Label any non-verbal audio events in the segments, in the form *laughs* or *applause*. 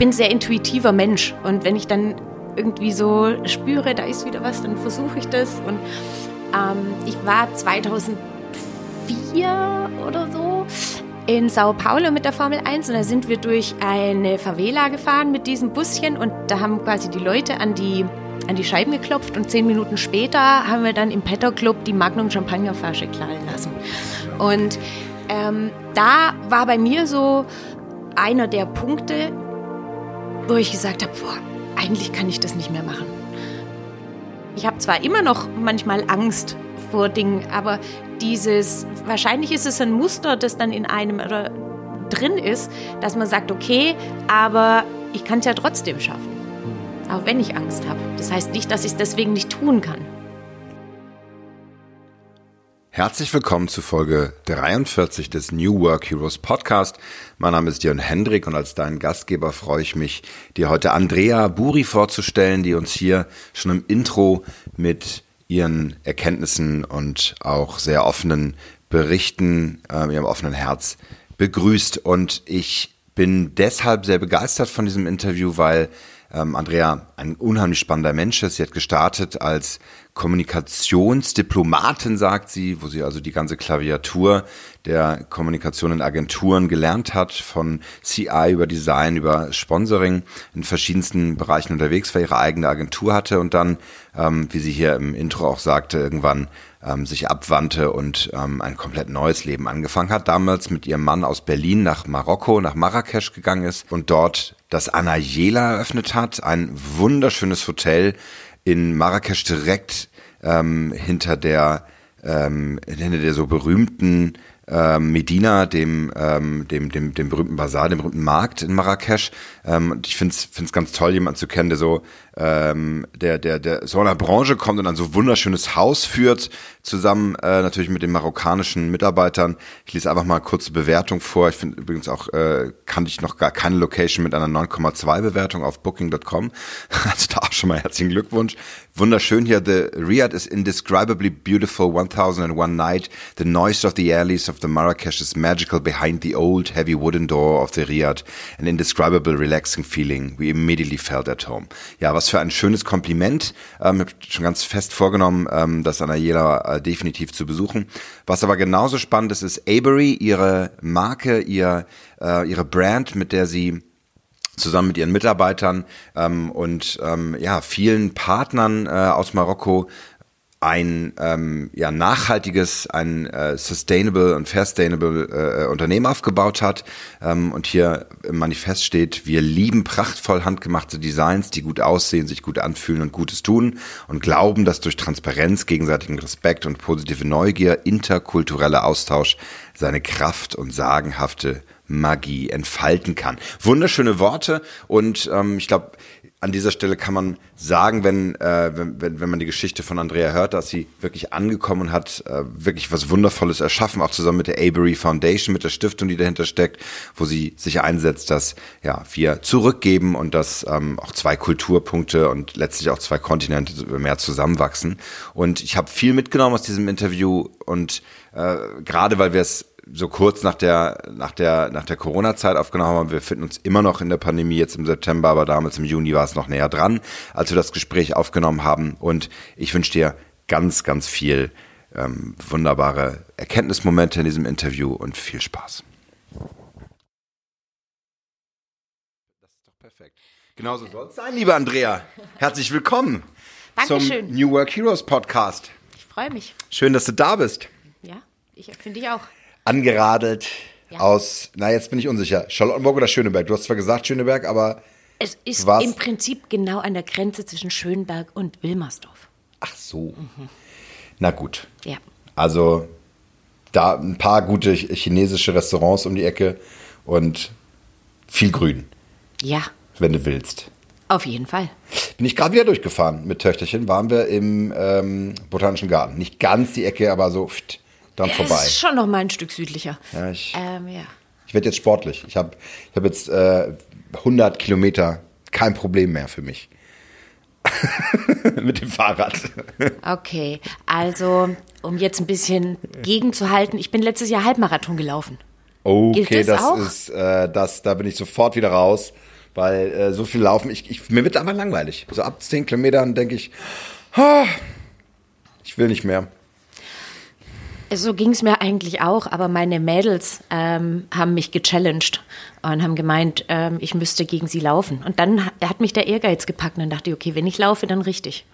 bin sehr intuitiver Mensch und wenn ich dann irgendwie so spüre, da ist wieder was, dann versuche ich das. Und ähm, ich war 2004 oder so in Sao Paulo mit der Formel 1 und da sind wir durch eine Favela gefahren mit diesem Buschen und da haben quasi die Leute an die, an die Scheiben geklopft und zehn Minuten später haben wir dann im Petter Club die Magnum Champagnerflasche knallen lassen. Und ähm, da war bei mir so einer der Punkte, wo ich gesagt habe, boah, eigentlich kann ich das nicht mehr machen. Ich habe zwar immer noch manchmal Angst vor Dingen, aber dieses, wahrscheinlich ist es ein Muster, das dann in einem drin ist, dass man sagt, okay, aber ich kann es ja trotzdem schaffen, auch wenn ich Angst habe. Das heißt nicht, dass ich es deswegen nicht tun kann. Herzlich willkommen zu Folge 43 des New Work Heroes Podcast. Mein Name ist Jörn Hendrik und als dein Gastgeber freue ich mich, dir heute Andrea Buri vorzustellen, die uns hier schon im Intro mit ihren Erkenntnissen und auch sehr offenen Berichten, äh, ihrem offenen Herz begrüßt. Und ich bin deshalb sehr begeistert von diesem Interview, weil ähm, Andrea ein unheimlich spannender Mensch ist. Sie hat gestartet als Kommunikationsdiplomatin, sagt sie, wo sie also die ganze Klaviatur der Kommunikation in Agenturen gelernt hat, von CI über Design, über Sponsoring in verschiedensten Bereichen unterwegs war, ihre eigene Agentur hatte und dann, ähm, wie sie hier im Intro auch sagte, irgendwann ähm, sich abwandte und ähm, ein komplett neues Leben angefangen hat. Damals mit ihrem Mann aus Berlin nach Marokko, nach Marrakesch gegangen ist und dort das Anayela eröffnet hat, ein wunderschönes Hotel in Marrakesch direkt ähm, hinter der ähm, hinter der so berühmten ähm, Medina, dem, ähm, dem, dem, dem berühmten Bazar, dem berühmten Markt in Marrakesch. Ähm, und ich finde es ganz toll, jemanden zu kennen, der so ähm, der, der, der so einer Branche kommt und ein so wunderschönes Haus führt, zusammen äh, natürlich mit den marokkanischen Mitarbeitern. Ich lese einfach mal kurze Bewertung vor. Ich finde übrigens auch, äh, kannte ich noch gar keine Location mit einer 9,2 Bewertung auf Booking.com. *laughs* Also da auch schon mal herzlichen Glückwunsch. Wunderschön hier. The Riyadh is indescribably beautiful. 1001 night. The noise of the alleys of the Marrakesh is magical behind the old heavy wooden door of the Riyadh. An indescribable relaxing feeling. We immediately felt at home. Ja, was für ein schönes Kompliment. Ähm, ich habe schon ganz fest vorgenommen, ähm, das Anayela äh, definitiv zu besuchen. Was aber genauso spannend ist, ist Avery, ihre Marke, ihr, äh, ihre Brand, mit der sie zusammen mit ihren Mitarbeitern ähm, und ähm, ja vielen Partnern äh, aus Marokko ein ähm, ja, nachhaltiges, ein äh, sustainable und fairstainable äh, Unternehmen aufgebaut hat. Ähm, und hier im Manifest steht, wir lieben prachtvoll handgemachte Designs, die gut aussehen, sich gut anfühlen und Gutes tun und glauben, dass durch Transparenz, gegenseitigen Respekt und positive Neugier interkultureller Austausch seine Kraft und sagenhafte Magie entfalten kann. Wunderschöne Worte und ähm, ich glaube, an dieser Stelle kann man sagen, wenn, äh, wenn, wenn man die Geschichte von Andrea hört, dass sie wirklich angekommen hat äh, wirklich was Wundervolles erschaffen, auch zusammen mit der Avery Foundation, mit der Stiftung, die dahinter steckt, wo sie sich einsetzt, dass ja wir zurückgeben und dass ähm, auch zwei Kulturpunkte und letztlich auch zwei Kontinente mehr zusammenwachsen. Und ich habe viel mitgenommen aus diesem Interview und äh, gerade weil wir es so kurz nach der, nach der, nach der Corona-Zeit aufgenommen haben. Wir befinden uns immer noch in der Pandemie jetzt im September, aber damals im Juni war es noch näher dran, als wir das Gespräch aufgenommen haben. Und ich wünsche dir ganz, ganz viel ähm, wunderbare Erkenntnismomente in diesem Interview und viel Spaß. Das ist doch perfekt. Genauso soll es sein, liebe Andrea. Herzlich willkommen Dankeschön. zum New Work Heroes Podcast. Ich freue mich. Schön, dass du da bist. Ja, ich finde ich auch angeradelt ja. aus, na jetzt bin ich unsicher, Charlottenburg oder Schöneberg? Du hast zwar gesagt Schöneberg, aber es ist im Prinzip genau an der Grenze zwischen Schönberg und Wilmersdorf. Ach so. Mhm. Na gut. Ja. Also da ein paar gute chinesische Restaurants um die Ecke und viel Grün. Ja. Wenn du willst. Auf jeden Fall. Bin ich gerade wieder durchgefahren mit Töchterchen, waren wir im ähm, Botanischen Garten. Nicht ganz die Ecke, aber so pft, dann ja, vorbei. Das ist schon noch mal ein Stück südlicher. Ja, ich, ähm, ja. ich werde jetzt sportlich. Ich habe ich hab jetzt äh, 100 Kilometer, kein Problem mehr für mich. *laughs* Mit dem Fahrrad. Okay, also um jetzt ein bisschen gegenzuhalten, ich bin letztes Jahr Halbmarathon gelaufen. Okay, das, das ist, äh, das, da bin ich sofort wieder raus. weil äh, so viel laufen, ich, ich, mir wird einfach langweilig. So ab 10 Kilometern denke ich, ah, ich will nicht mehr. So ging es mir eigentlich auch, aber meine Mädels ähm, haben mich gechallenged und haben gemeint, ähm, ich müsste gegen sie laufen. Und dann hat mich der Ehrgeiz gepackt und dann dachte ich, okay, wenn ich laufe, dann richtig.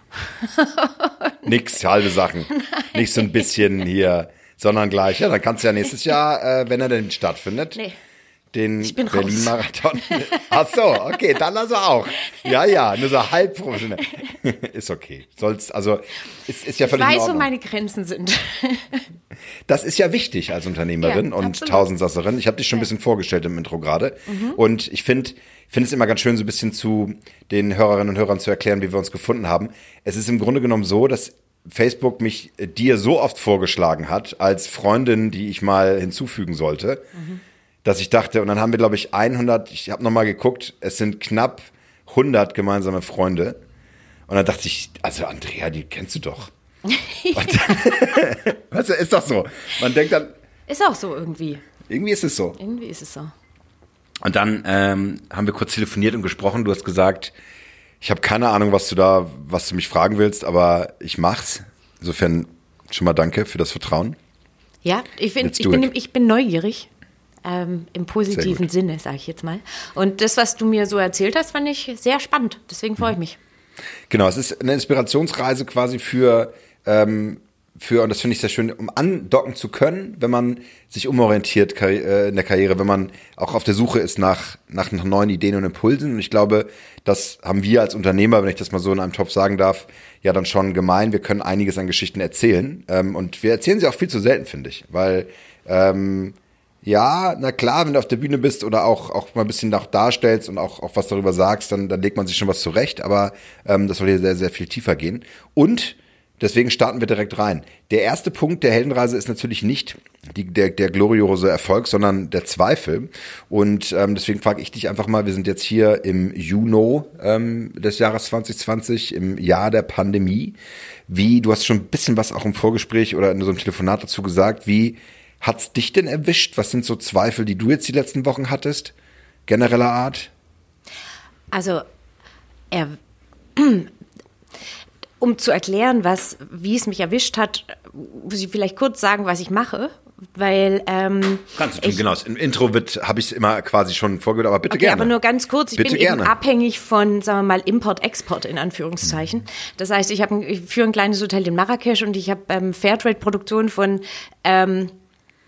*laughs* Nix, halbe Sachen. *laughs* Nein. Nicht so ein bisschen hier, sondern gleich. Ja, dann kannst du ja nächstes Jahr, äh, wenn er denn stattfindet, nee den Berlin-Marathon. Ach so, okay, dann also auch. Ja, ja, nur so halb professionell. *laughs* ist okay. Soll's, also, ist, ist ja völlig Ich weiß, wo meine Grenzen sind. *laughs* das ist ja wichtig als Unternehmerin ja, und absolut. Tausendsasserin. Ich habe dich schon ein bisschen vorgestellt im Intro gerade. Mhm. Und ich finde, finde es immer ganz schön, so ein bisschen zu den Hörerinnen und Hörern zu erklären, wie wir uns gefunden haben. Es ist im Grunde genommen so, dass Facebook mich dir so oft vorgeschlagen hat, als Freundin, die ich mal hinzufügen sollte. Mhm dass ich dachte, und dann haben wir, glaube ich, 100, ich habe nochmal geguckt, es sind knapp 100 gemeinsame Freunde. Und dann dachte ich, also Andrea, die kennst du doch. *laughs* *laughs* weißt du, ist doch so. Man denkt dann. Ist auch so irgendwie. Irgendwie ist es so. Irgendwie ist es so. Und dann ähm, haben wir kurz telefoniert und gesprochen. Du hast gesagt, ich habe keine Ahnung, was du da, was du mich fragen willst, aber ich mach's. Insofern schon mal danke für das Vertrauen. Ja, ich, find, ich, bin, ich bin neugierig ähm, im positiven Sinne, sage ich jetzt mal. Und das, was du mir so erzählt hast, fand ich sehr spannend. Deswegen freue ich mich. Genau, es ist eine Inspirationsreise quasi für, ähm, für und das finde ich sehr schön, um andocken zu können, wenn man sich umorientiert äh, in der Karriere, wenn man auch auf der Suche ist nach, nach, nach neuen Ideen und Impulsen. Und ich glaube, das haben wir als Unternehmer, wenn ich das mal so in einem Topf sagen darf, ja dann schon gemein. Wir können einiges an Geschichten erzählen. Ähm, und wir erzählen sie auch viel zu selten, finde ich. Weil ähm, ja, na klar, wenn du auf der Bühne bist oder auch, auch mal ein bisschen nach darstellst und auch, auch was darüber sagst, dann, dann legt man sich schon was zurecht, aber ähm, das soll hier sehr, sehr viel tiefer gehen. Und deswegen starten wir direkt rein. Der erste Punkt der Heldenreise ist natürlich nicht die, der, der gloriose Erfolg, sondern der Zweifel. Und ähm, deswegen frage ich dich einfach mal, wir sind jetzt hier im Juni ähm, des Jahres 2020, im Jahr der Pandemie. Wie, du hast schon ein bisschen was auch im Vorgespräch oder in so einem Telefonat dazu gesagt, wie Hat's dich denn erwischt? Was sind so Zweifel, die du jetzt die letzten Wochen hattest? Genereller Art? Also, er, *clears throat* um zu erklären, was, wie es mich erwischt hat, muss ich vielleicht kurz sagen, was ich mache. Weil ähm, kannst du tun, ich, genau. Im Intro habe ich es immer quasi schon vorgehört, aber bitte okay, gerne. Aber nur ganz kurz. Ich bitte bin gerne. eben abhängig von, sagen wir mal, Import-Export in Anführungszeichen. Das heißt, ich habe ich führe ein kleines Hotel in Marrakesch und ich habe ähm, Fairtrade-Produktion von ähm,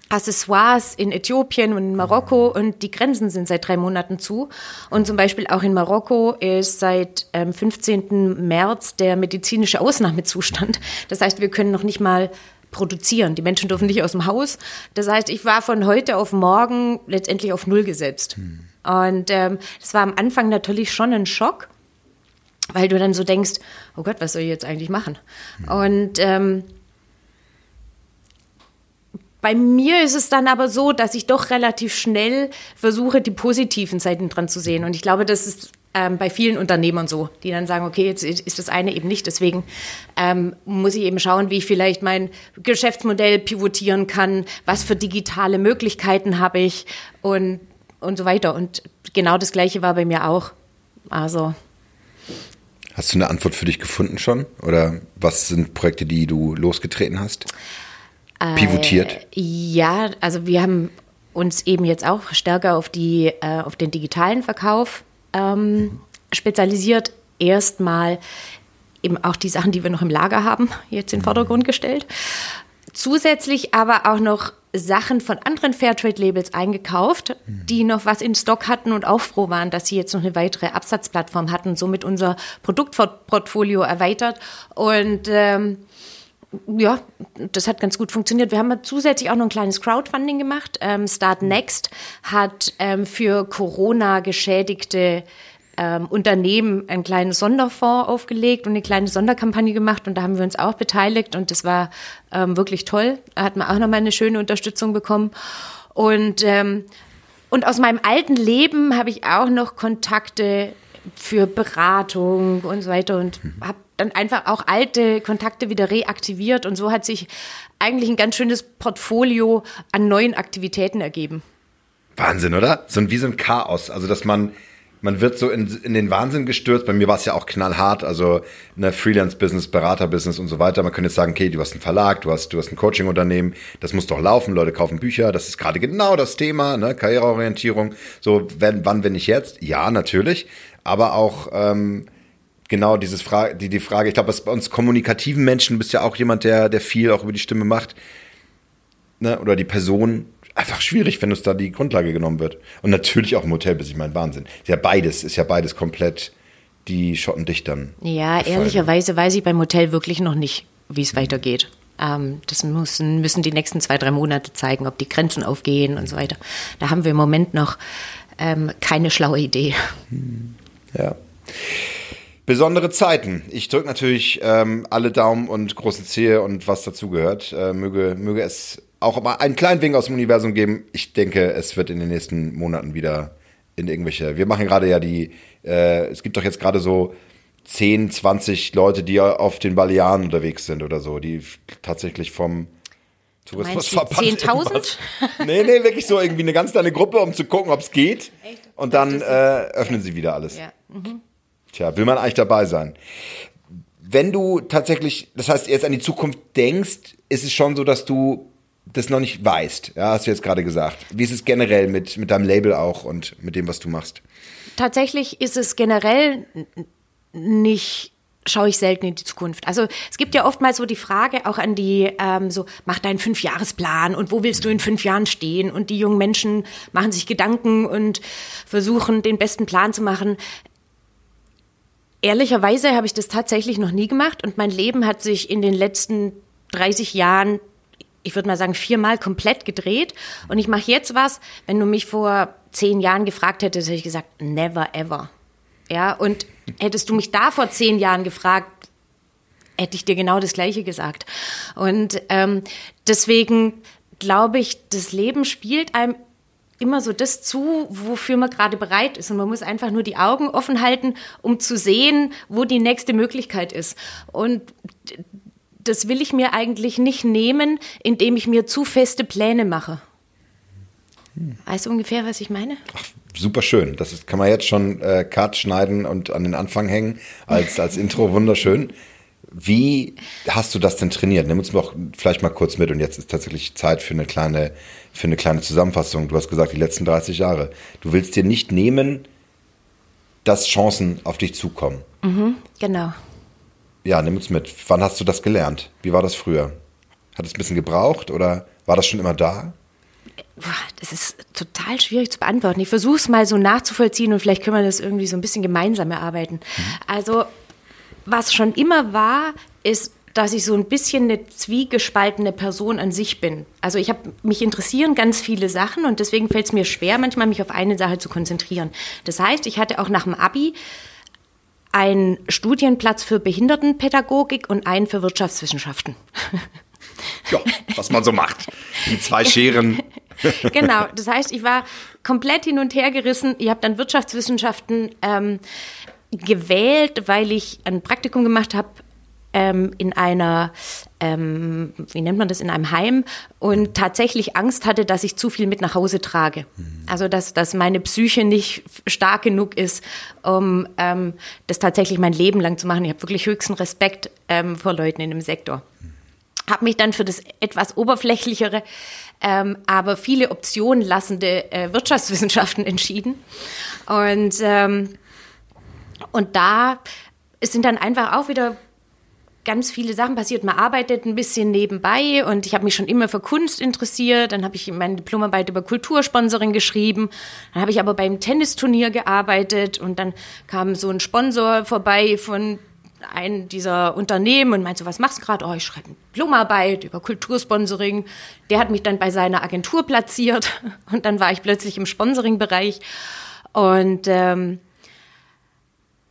Accessoires in Äthiopien und in Marokko und die Grenzen sind seit drei Monaten zu. Und zum Beispiel auch in Marokko ist seit ähm, 15. März der medizinische Ausnahmezustand. Das heißt, wir können noch nicht mal produzieren. Die Menschen dürfen nicht aus dem Haus. Das heißt, ich war von heute auf morgen letztendlich auf Null gesetzt. Hm. Und ähm, das war am Anfang natürlich schon ein Schock, weil du dann so denkst, oh Gott, was soll ich jetzt eigentlich machen? Hm. Und ähm, bei mir ist es dann aber so, dass ich doch relativ schnell versuche, die positiven Seiten dran zu sehen. Und ich glaube, das ist ähm, bei vielen Unternehmern so, die dann sagen, okay, jetzt ist das eine eben nicht. Deswegen ähm, muss ich eben schauen, wie ich vielleicht mein Geschäftsmodell pivotieren kann, was für digitale Möglichkeiten habe ich und, und so weiter. Und genau das Gleiche war bei mir auch. Also. Hast du eine Antwort für dich gefunden schon? Oder was sind Projekte, die du losgetreten hast? Pivotiert? Äh, ja, also wir haben uns eben jetzt auch stärker auf, die, äh, auf den digitalen Verkauf ähm, mhm. spezialisiert. Erstmal eben auch die Sachen, die wir noch im Lager haben, jetzt in den Vordergrund gestellt. Zusätzlich aber auch noch Sachen von anderen Fairtrade-Labels eingekauft, mhm. die noch was in Stock hatten und auch froh waren, dass sie jetzt noch eine weitere Absatzplattform hatten, somit unser Produktportfolio erweitert. Und ähm, ja, das hat ganz gut funktioniert. Wir haben zusätzlich auch noch ein kleines Crowdfunding gemacht. Ähm, Start Next hat ähm, für Corona geschädigte ähm, Unternehmen einen kleinen Sonderfonds aufgelegt und eine kleine Sonderkampagne gemacht und da haben wir uns auch beteiligt und das war ähm, wirklich toll. Da hat man auch nochmal eine schöne Unterstützung bekommen. Und, ähm, und aus meinem alten Leben habe ich auch noch Kontakte für Beratung und so weiter und mhm. habe dann einfach auch alte Kontakte wieder reaktiviert und so hat sich eigentlich ein ganz schönes Portfolio an neuen Aktivitäten ergeben. Wahnsinn, oder? So wie so ein Chaos. Also, dass man man wird so in, in den Wahnsinn gestürzt. Bei mir war es ja auch knallhart, also ne, Freelance-Business, Berater-Business und so weiter. Man könnte jetzt sagen, okay, du hast einen Verlag, du hast, du hast ein Coaching-Unternehmen, das muss doch laufen, Leute kaufen Bücher, das ist gerade genau das Thema, ne, Karriereorientierung. So, wenn, wann, wenn nicht jetzt? Ja, natürlich. Aber auch ähm, genau dieses Frage, die, die Frage, ich glaube, bei uns kommunikativen Menschen bist ja auch jemand, der, der viel auch über die Stimme macht. Ne, oder die Person, einfach schwierig, wenn uns da die Grundlage genommen wird. Und natürlich auch im Hotel, bis ich mein Wahnsinn. Ist ja beides, ist ja beides komplett die Schotten dicht dann. Ja, gefallen. ehrlicherweise weiß ich beim Hotel wirklich noch nicht, wie es weitergeht. Ähm, das müssen, müssen die nächsten zwei, drei Monate zeigen, ob die Grenzen aufgehen und so weiter. Da haben wir im Moment noch ähm, keine schlaue Idee. Hm. Ja. Besondere Zeiten. Ich drücke natürlich ähm, alle Daumen und große Zehe und was dazugehört. Äh, möge, möge es auch mal einen kleinen Wink aus dem Universum geben. Ich denke, es wird in den nächsten Monaten wieder in irgendwelche. Wir machen gerade ja die. Äh, es gibt doch jetzt gerade so 10, 20 Leute, die auf den Balearen unterwegs sind oder so, die tatsächlich vom Tourismusverband. 10.000? *laughs* Nee, nee, wirklich so irgendwie eine ganz kleine Gruppe, um zu gucken, ob es geht. Echt? Und dann äh, öffnen sie wieder alles. Ja. Mhm. Tja, will man eigentlich dabei sein. Wenn du tatsächlich, das heißt, jetzt an die Zukunft denkst, ist es schon so, dass du das noch nicht weißt, ja, hast du jetzt gerade gesagt. Wie ist es generell mit, mit deinem Label auch und mit dem, was du machst? Tatsächlich ist es generell nicht schaue ich selten in die Zukunft. Also es gibt ja oftmals so die Frage auch an die, ähm, so mach deinen Fünfjahresplan und wo willst du in fünf Jahren stehen? Und die jungen Menschen machen sich Gedanken und versuchen den besten Plan zu machen. Ehrlicherweise habe ich das tatsächlich noch nie gemacht und mein Leben hat sich in den letzten 30 Jahren ich würde mal sagen, viermal komplett gedreht. Und ich mache jetzt was, wenn du mich vor zehn Jahren gefragt hättest, hätte ich gesagt, never ever. Ja, und hättest du mich da vor zehn Jahren gefragt, hätte ich dir genau das Gleiche gesagt. Und ähm, deswegen glaube ich, das Leben spielt einem immer so das zu, wofür man gerade bereit ist. Und man muss einfach nur die Augen offen halten, um zu sehen, wo die nächste Möglichkeit ist. Und das will ich mir eigentlich nicht nehmen, indem ich mir zu feste Pläne mache. Weißt du ungefähr, was ich meine? Ach, super schön. Das ist, kann man jetzt schon äh, Cut schneiden und an den Anfang hängen als, als Intro. Wunderschön. Wie hast du das denn trainiert? Nimm uns doch vielleicht mal kurz mit und jetzt ist tatsächlich Zeit für eine kleine, für eine kleine Zusammenfassung. Du hast gesagt, die letzten 30 Jahre. Du willst dir nicht nehmen, dass Chancen auf dich zukommen. Mhm, genau ja, nimm uns mit. Wann hast du das gelernt? Wie war das früher? Hat es ein bisschen gebraucht oder war das schon immer da? Das ist total schwierig zu beantworten. Ich versuche es mal so nachzuvollziehen und vielleicht können wir das irgendwie so ein bisschen gemeinsam erarbeiten. Mhm. Also, was schon immer war, ist, dass ich so ein bisschen eine zwiegespaltene Person an sich bin. Also ich habe mich interessieren ganz viele Sachen und deswegen fällt es mir schwer, manchmal mich auf eine Sache zu konzentrieren. Das heißt, ich hatte auch nach dem Abi ein Studienplatz für Behindertenpädagogik und einen für Wirtschaftswissenschaften. Ja, was man so macht. Die zwei Scheren. *laughs* genau, das heißt, ich war komplett hin und her gerissen. Ich habe dann Wirtschaftswissenschaften ähm, gewählt, weil ich ein Praktikum gemacht habe ähm, in einer, ähm, wie nennt man das, in einem Heim und tatsächlich Angst hatte, dass ich zu viel mit nach Hause trage. Mhm. Also dass, dass meine Psyche nicht stark genug ist, um ähm, das tatsächlich mein Leben lang zu machen. Ich habe wirklich höchsten Respekt ähm, vor Leuten in dem Sektor. Habe mich dann für das etwas oberflächlichere, ähm, aber viele Optionen lassende äh, Wirtschaftswissenschaften *laughs* entschieden. Und, ähm, und da sind dann einfach auch wieder ganz viele Sachen passiert. Man arbeitet ein bisschen nebenbei und ich habe mich schon immer für Kunst interessiert. Dann habe ich meine Diplomarbeit über Kultursponsoring geschrieben. Dann habe ich aber beim Tennisturnier gearbeitet und dann kam so ein Sponsor vorbei von einem dieser Unternehmen und meinte so, was machst du gerade? Oh, ich schreibe eine Diplomarbeit über Kultursponsoring. Der hat mich dann bei seiner Agentur platziert *laughs* und dann war ich plötzlich im Sponsoring-Bereich und ähm,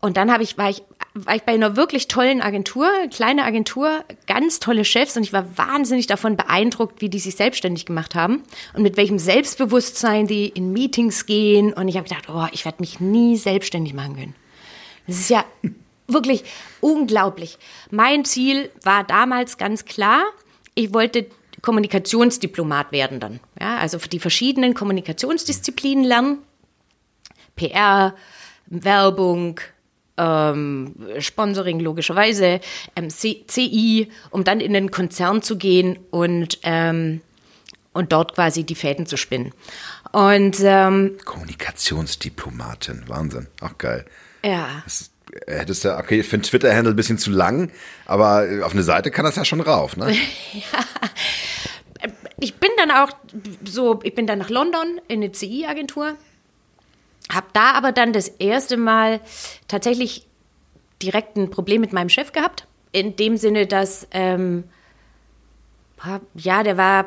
und dann habe ich, war ich war ich bei einer wirklich tollen Agentur, kleine Agentur, ganz tolle Chefs und ich war wahnsinnig davon beeindruckt, wie die sich selbstständig gemacht haben und mit welchem Selbstbewusstsein die in Meetings gehen. Und ich habe gedacht, oh, ich werde mich nie selbstständig machen können. Das ist ja *laughs* wirklich unglaublich. Mein Ziel war damals ganz klar, ich wollte Kommunikationsdiplomat werden dann. Ja, also für die verschiedenen Kommunikationsdisziplinen lernen. PR, Werbung, ähm, Sponsoring logischerweise, ähm, CI, um dann in den Konzern zu gehen und, ähm, und dort quasi die Fäden zu spinnen. Und ähm, Kommunikationsdiplomatin, Wahnsinn, ach geil. Ja. Das hättest du, okay, ich finde Twitter-Handle ein bisschen zu lang, aber auf eine Seite kann das ja schon rauf, ne? *laughs* ja. Ich bin dann auch so, ich bin dann nach London in eine CI-Agentur habe da aber dann das erste Mal tatsächlich direkt ein Problem mit meinem Chef gehabt. In dem Sinne, dass, ähm, ja, der war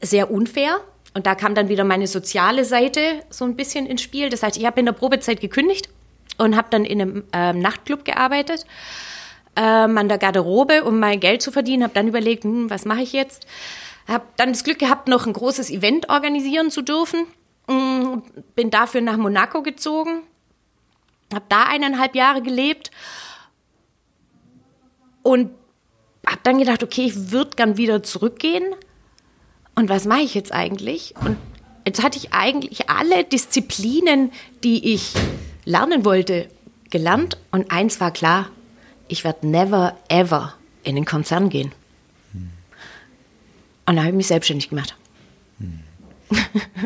sehr unfair. Und da kam dann wieder meine soziale Seite so ein bisschen ins Spiel. Das heißt, ich habe in der Probezeit gekündigt und habe dann in einem ähm, Nachtclub gearbeitet, ähm, an der Garderobe, um mein Geld zu verdienen. Habe dann überlegt, hm, was mache ich jetzt? Habe dann das Glück gehabt, noch ein großes Event organisieren zu dürfen bin dafür nach Monaco gezogen, habe da eineinhalb Jahre gelebt und habe dann gedacht, okay, ich würde gern wieder zurückgehen. Und was mache ich jetzt eigentlich? Und jetzt hatte ich eigentlich alle Disziplinen, die ich lernen wollte, gelernt. Und eins war klar, ich werde never, ever in den Konzern gehen. Und da habe ich mich selbstständig gemacht.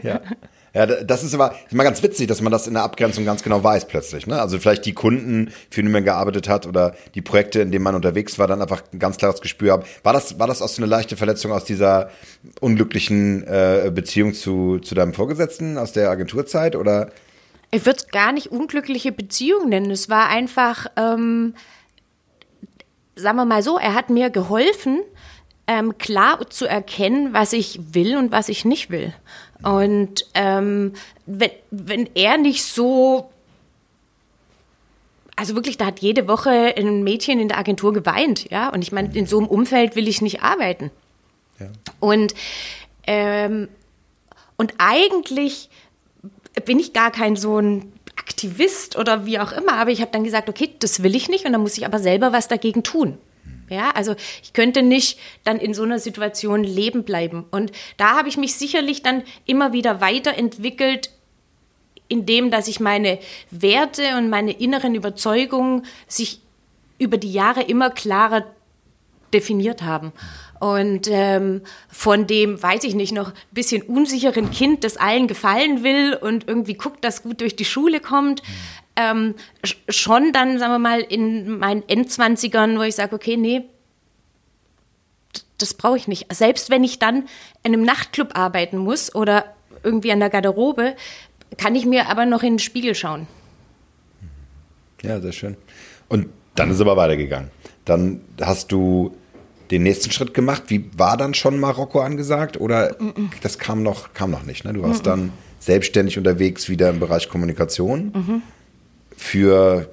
Ja. *laughs* Ja, das ist immer, immer ganz witzig, dass man das in der Abgrenzung ganz genau weiß plötzlich. Ne? Also vielleicht die Kunden, für die man gearbeitet hat oder die Projekte, in denen man unterwegs war, dann einfach ein ganz klares Gespür haben. War das, war das auch so eine leichte Verletzung aus dieser unglücklichen äh, Beziehung zu, zu deinem Vorgesetzten aus der Agenturzeit oder? Ich würde es gar nicht unglückliche Beziehung nennen. Es war einfach, ähm, sagen wir mal so, er hat mir geholfen, ähm, klar zu erkennen, was ich will und was ich nicht will. Und ähm, wenn, wenn er nicht so also wirklich, da hat jede Woche ein Mädchen in der Agentur geweint, ja. Und ich meine, in so einem Umfeld will ich nicht arbeiten. Ja. Und ähm, und eigentlich bin ich gar kein so ein Aktivist oder wie auch immer, aber ich habe dann gesagt, okay, das will ich nicht und dann muss ich aber selber was dagegen tun. Ja, also ich könnte nicht dann in so einer Situation leben bleiben. Und da habe ich mich sicherlich dann immer wieder weiterentwickelt, indem dass ich meine Werte und meine inneren Überzeugungen sich über die Jahre immer klarer definiert haben. Und ähm, von dem, weiß ich nicht, noch ein bisschen unsicheren Kind, das allen gefallen will und irgendwie guckt, dass gut durch die Schule kommt, ähm, schon dann, sagen wir mal, in meinen Endzwanzigern, wo ich sage, okay, nee, das brauche ich nicht. Selbst wenn ich dann in einem Nachtclub arbeiten muss oder irgendwie an der Garderobe, kann ich mir aber noch in den Spiegel schauen. Ja, sehr schön. Und dann ist es aber weitergegangen. Dann hast du den nächsten Schritt gemacht. Wie war dann schon Marokko angesagt? Oder mm -mm. das kam noch, kam noch nicht? Ne? Du warst mm dann selbstständig unterwegs wieder im Bereich Kommunikation. -hmm für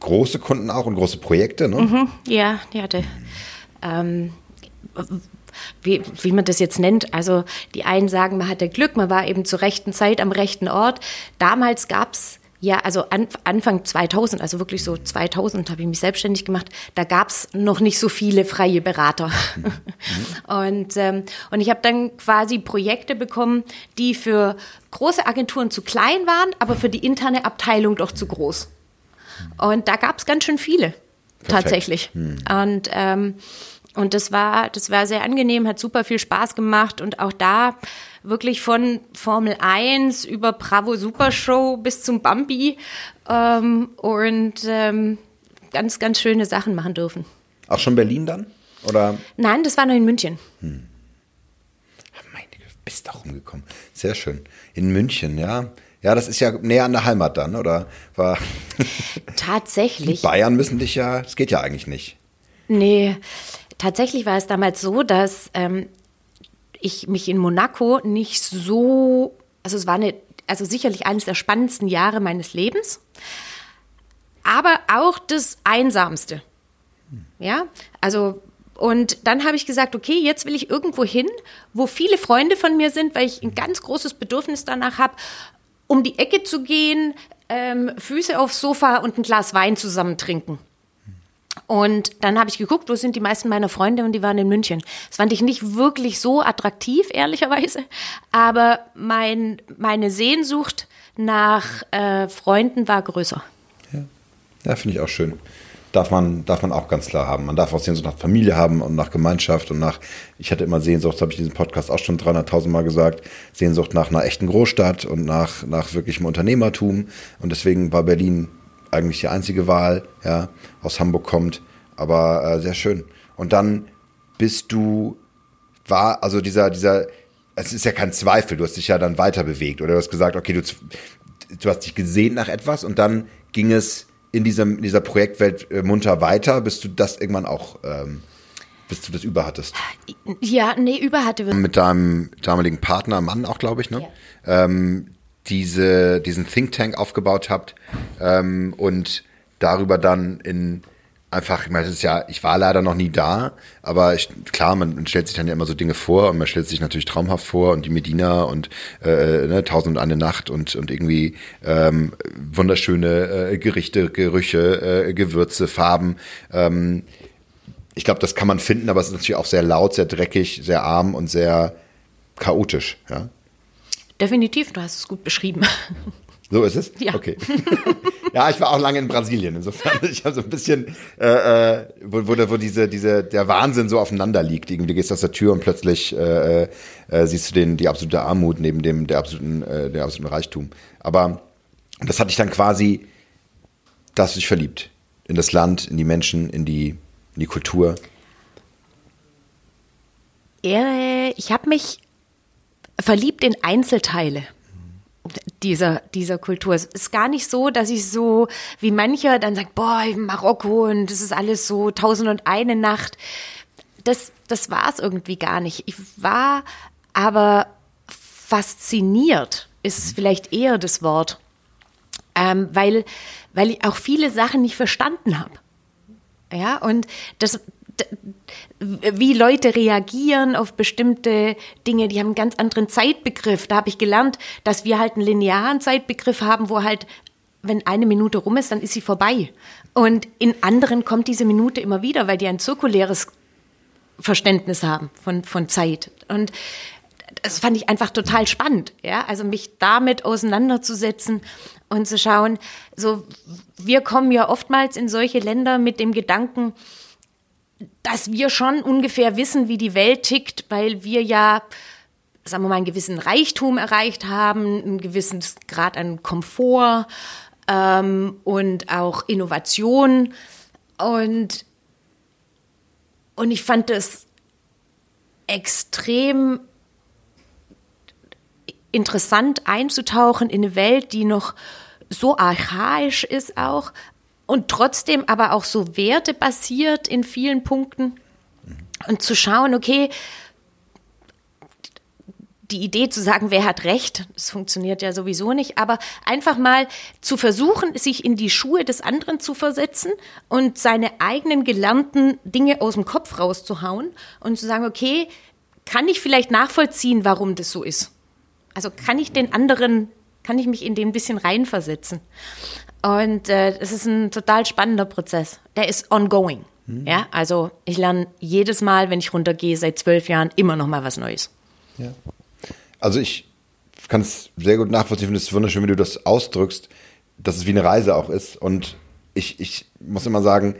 große Kunden auch und große Projekte, ne? Mhm, ja, die hatte. Ähm, wie, wie man das jetzt nennt. Also die einen sagen, man hatte Glück, man war eben zur rechten Zeit am rechten Ort. Damals gab es ja, also an, Anfang 2000, also wirklich so 2000 habe ich mich selbstständig gemacht, da gab es noch nicht so viele freie Berater. Mhm. *laughs* und, ähm, und ich habe dann quasi Projekte bekommen, die für große Agenturen zu klein waren, aber für die interne Abteilung doch zu groß. Und da gab es ganz schön viele, Perfekt. tatsächlich. Mhm. Und ähm, und das war, das war sehr angenehm, hat super viel Spaß gemacht und auch da wirklich von Formel 1 über Bravo Super Show bis zum Bambi ähm, und ähm, ganz, ganz schöne Sachen machen dürfen. Auch schon Berlin dann? Oder? Nein, das war noch in München. Hm. Meine Güte, bist auch rumgekommen. Sehr schön. In München, ja. Ja, das ist ja näher an der Heimat dann, oder? War Tatsächlich. Die Bayern müssen dich ja, das geht ja eigentlich nicht. Nee, tatsächlich war es damals so, dass ähm, ich mich in Monaco nicht so, also es war eine, also sicherlich eines der spannendsten Jahre meines Lebens, aber auch das einsamste. Ja, also und dann habe ich gesagt, okay, jetzt will ich irgendwo hin, wo viele Freunde von mir sind, weil ich ein ganz großes Bedürfnis danach habe, um die Ecke zu gehen, ähm, Füße aufs Sofa und ein Glas Wein zusammen trinken. Und dann habe ich geguckt, wo sind die meisten meiner Freunde und die waren in München. Das fand ich nicht wirklich so attraktiv, ehrlicherweise. Aber mein, meine Sehnsucht nach äh, Freunden war größer. Ja, ja finde ich auch schön. Darf man, darf man auch ganz klar haben. Man darf auch Sehnsucht nach Familie haben und nach Gemeinschaft und nach, ich hatte immer Sehnsucht, das habe ich in diesem Podcast auch schon 300.000 Mal gesagt, Sehnsucht nach einer echten Großstadt und nach, nach wirklichem Unternehmertum. Und deswegen war Berlin eigentlich die einzige Wahl, ja, aus Hamburg kommt, aber äh, sehr schön. Und dann bist du, war, also dieser, dieser, es ist ja kein Zweifel, du hast dich ja dann weiter bewegt oder du hast gesagt, okay, du, du hast dich gesehen nach etwas und dann ging es in, diesem, in dieser Projektwelt äh, munter weiter, bis du das irgendwann auch, ähm, bis du das über hattest. Ja, nee, über hatte. Mit deinem damaligen Partner, Mann auch, glaube ich, ne? Ja. Ähm, diese, diesen Think Tank aufgebaut habt ähm, und darüber dann in einfach, ich meine, das ist ja, ich war leider noch nie da, aber ich, klar, man, stellt sich dann ja immer so Dinge vor und man stellt sich natürlich traumhaft vor und die Medina und äh, ne, Tausend und eine Nacht und, und irgendwie ähm, wunderschöne äh, Gerichte, Gerüche, äh, Gewürze, Farben. Ähm, ich glaube, das kann man finden, aber es ist natürlich auch sehr laut, sehr dreckig, sehr arm und sehr chaotisch, ja. Definitiv, du hast es gut beschrieben. So ist es? Ja. Okay. *laughs* ja, ich war auch lange in Brasilien. Insofern, *laughs* ich habe so ein bisschen, äh, äh wo, wo, wo diese, diese, der Wahnsinn so aufeinander liegt. Irgendwie, du gehst aus der Tür und plötzlich äh, äh, siehst du den, die absolute Armut neben dem, der absoluten, äh, der absoluten Reichtum. Aber das hatte ich dann quasi, da hast du dich verliebt. In das Land, in die Menschen, in die, in die Kultur. Ich habe mich verliebt in Einzelteile dieser, dieser Kultur. Es ist gar nicht so, dass ich so wie mancher dann sagt, boah, Marokko und das ist alles so tausend und eine Nacht. Das, das war es irgendwie gar nicht. Ich war aber fasziniert, ist vielleicht eher das Wort, ähm, weil, weil ich auch viele Sachen nicht verstanden habe. Ja, und das, wie Leute reagieren auf bestimmte Dinge, die haben einen ganz anderen Zeitbegriff. Da habe ich gelernt, dass wir halt einen linearen Zeitbegriff haben, wo halt, wenn eine Minute rum ist, dann ist sie vorbei. Und in anderen kommt diese Minute immer wieder, weil die ein zirkuläres Verständnis haben von, von Zeit. Und das fand ich einfach total spannend, ja, also mich damit auseinanderzusetzen und zu schauen, so, wir kommen ja oftmals in solche Länder mit dem Gedanken, dass wir schon ungefähr wissen, wie die Welt tickt, weil wir ja, sagen wir mal, einen gewissen Reichtum erreicht haben, einen gewissen Grad an Komfort ähm, und auch Innovation. Und, und ich fand es extrem interessant einzutauchen in eine Welt, die noch so archaisch ist auch, und trotzdem aber auch so wertebasiert in vielen Punkten und zu schauen, okay, die Idee zu sagen, wer hat recht, das funktioniert ja sowieso nicht, aber einfach mal zu versuchen, sich in die Schuhe des anderen zu versetzen und seine eigenen gelernten Dinge aus dem Kopf rauszuhauen und zu sagen, okay, kann ich vielleicht nachvollziehen, warum das so ist? Also kann ich den anderen, kann ich mich in den ein bisschen reinversetzen? Und äh, es ist ein total spannender Prozess. Der ist ongoing. Mhm. Ja, also ich lerne jedes Mal, wenn ich runtergehe, seit zwölf Jahren immer noch mal was Neues. Ja. Also ich kann es sehr gut nachvollziehen. Ich finde es wunderschön, wie du das ausdrückst, dass es wie eine Reise auch ist. Und ich, ich muss immer sagen,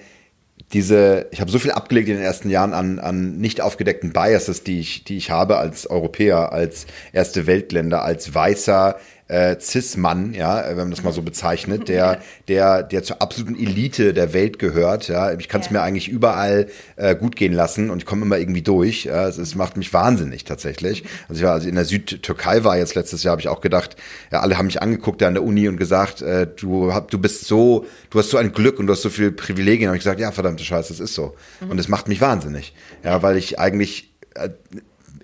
diese, ich habe so viel abgelegt in den ersten Jahren an, an nicht aufgedeckten Biases, die ich, die ich habe als Europäer, als erste Weltländer, als weißer, äh, Cis-Mann, ja, wenn man das mal so bezeichnet, der, der, der zur absoluten Elite der Welt gehört. Ja, ich kann es ja. mir eigentlich überall äh, gut gehen lassen und ich komme immer irgendwie durch. Ja, es, es macht mich wahnsinnig tatsächlich. Also ich war also in der Südtürkei war jetzt letztes Jahr, habe ich auch gedacht, ja, alle haben mich angeguckt da an der Uni und gesagt, äh, du hab, du bist so, du hast so ein Glück und du hast so viele Privilegien. Und ich gesagt, ja, verdammte Scheiße, das ist so. Mhm. Und es macht mich wahnsinnig. Ja, weil ich eigentlich äh,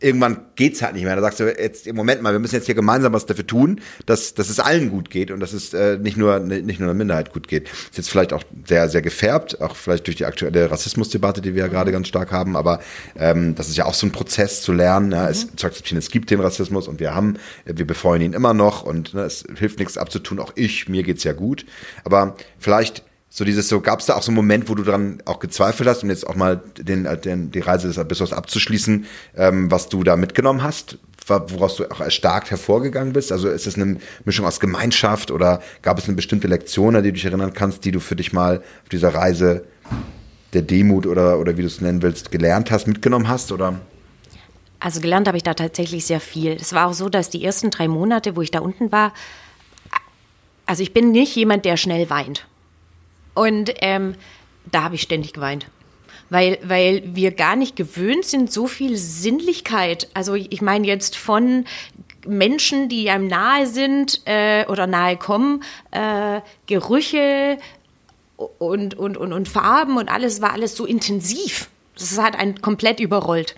irgendwann geht's halt nicht mehr. Da sagst du jetzt im Moment mal, wir müssen jetzt hier gemeinsam was dafür tun, dass, dass es allen gut geht und dass es äh, nicht nur nicht nur einer Minderheit gut geht. Ist jetzt vielleicht auch sehr sehr gefärbt, auch vielleicht durch die aktuelle Rassismusdebatte, die wir ja gerade ganz stark haben. Aber ähm, das ist ja auch so ein Prozess zu lernen, ne? es zu akzeptieren, es gibt den Rassismus und wir haben, wir befeuern ihn immer noch und ne, es hilft nichts abzutun. Auch ich, mir geht's ja gut. Aber vielleicht So dieses so, gab es da auch so einen Moment, wo du dran auch gezweifelt hast, um jetzt auch mal den, den, die Reise des Abyssos abzuschließen, ähm, was du da mitgenommen hast, woraus du auch erstarkt hervorgegangen bist? Also ist es eine Mischung aus Gemeinschaft oder gab es eine bestimmte Lektion, an die du dich erinnern kannst, die du für dich mal auf dieser Reise der Demut oder, oder wie du es nennen willst, gelernt hast, mitgenommen hast? Oder? Also gelernt habe ich da tatsächlich sehr viel. Es war auch so, dass die ersten drei Monate, wo ich da unten war, also ich bin nicht jemand, der schnell weint. Und ähm, da habe ich ständig geweint. Weil, weil wir gar nicht gewöhnt sind, so viel Sinnlichkeit. Also ich meine jetzt von Menschen, die einem nahe sind äh, oder nahe kommen, äh, Gerüche und, und, und, und Farben und alles war alles so intensiv. Das hat einen komplett überrollt.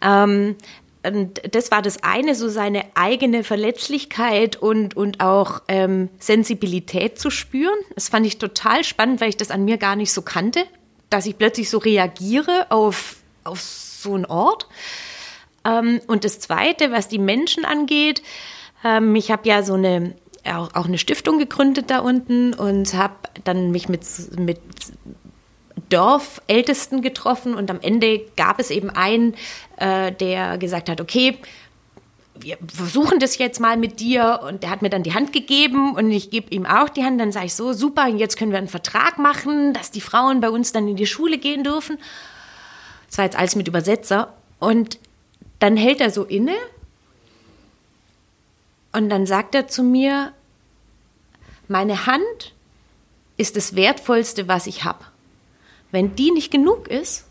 Ähm, und das war das eine, so seine eigene Verletzlichkeit und, und auch ähm, Sensibilität zu spüren. Das fand ich total spannend, weil ich das an mir gar nicht so kannte, dass ich plötzlich so reagiere auf, auf so einen Ort. Ähm, und das zweite, was die Menschen angeht, ähm, ich habe ja so eine auch, eine Stiftung gegründet da unten und habe dann mich mit, mit Dorfältesten getroffen und am Ende gab es eben einen, äh, der gesagt hat, okay, wir versuchen das jetzt mal mit dir und der hat mir dann die Hand gegeben und ich gebe ihm auch die Hand, dann sage ich so, super, jetzt können wir einen Vertrag machen, dass die Frauen bei uns dann in die Schule gehen dürfen. Das war jetzt alles mit Übersetzer und dann hält er so inne und dann sagt er zu mir, meine Hand ist das Wertvollste, was ich habe. Wenn die nicht genug ist,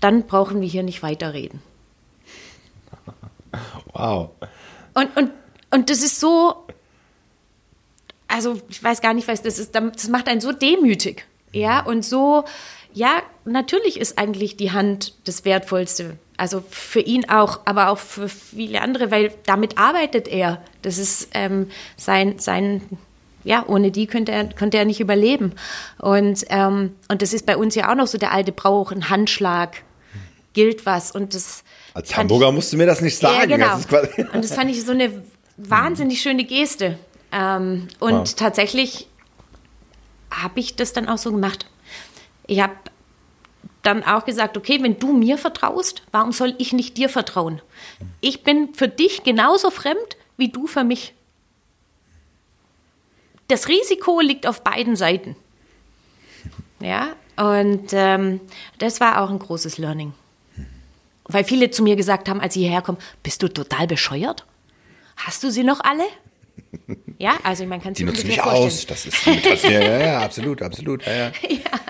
dann brauchen wir hier nicht weiterreden. Wow. Und, und, und das ist so, also ich weiß gar nicht, was das ist, das macht einen so demütig. Ja, und so, ja, natürlich ist eigentlich die Hand das Wertvollste. Also für ihn auch, aber auch für viele andere, weil damit arbeitet er. Das ist ähm, sein, sein ja, ohne die könnte er, könnte er nicht überleben. Und, ähm, und das ist bei uns ja auch noch so der alte Brauch, ein Handschlag gilt was. Und das Als Hamburger ich, musst du mir das nicht sagen. Ja, genau. Das *laughs* und das fand ich so eine wahnsinnig schöne Geste. Ähm, und wow. tatsächlich habe ich das dann auch so gemacht. Ich habe dann auch gesagt, okay, wenn du mir vertraust, warum soll ich nicht dir vertrauen? Ich bin für dich genauso fremd wie du für mich das Risiko liegt auf beiden Seiten. Ja, und ähm, das war auch ein großes Learning. Weil viele zu mir gesagt haben, als sie hierher kommen, bist du total bescheuert? Hast du sie noch alle? Ja, also man kann sich nutzen mich aus. Das ist ja, ja, ja, absolut, absolut. Ja, ja. *laughs* ja.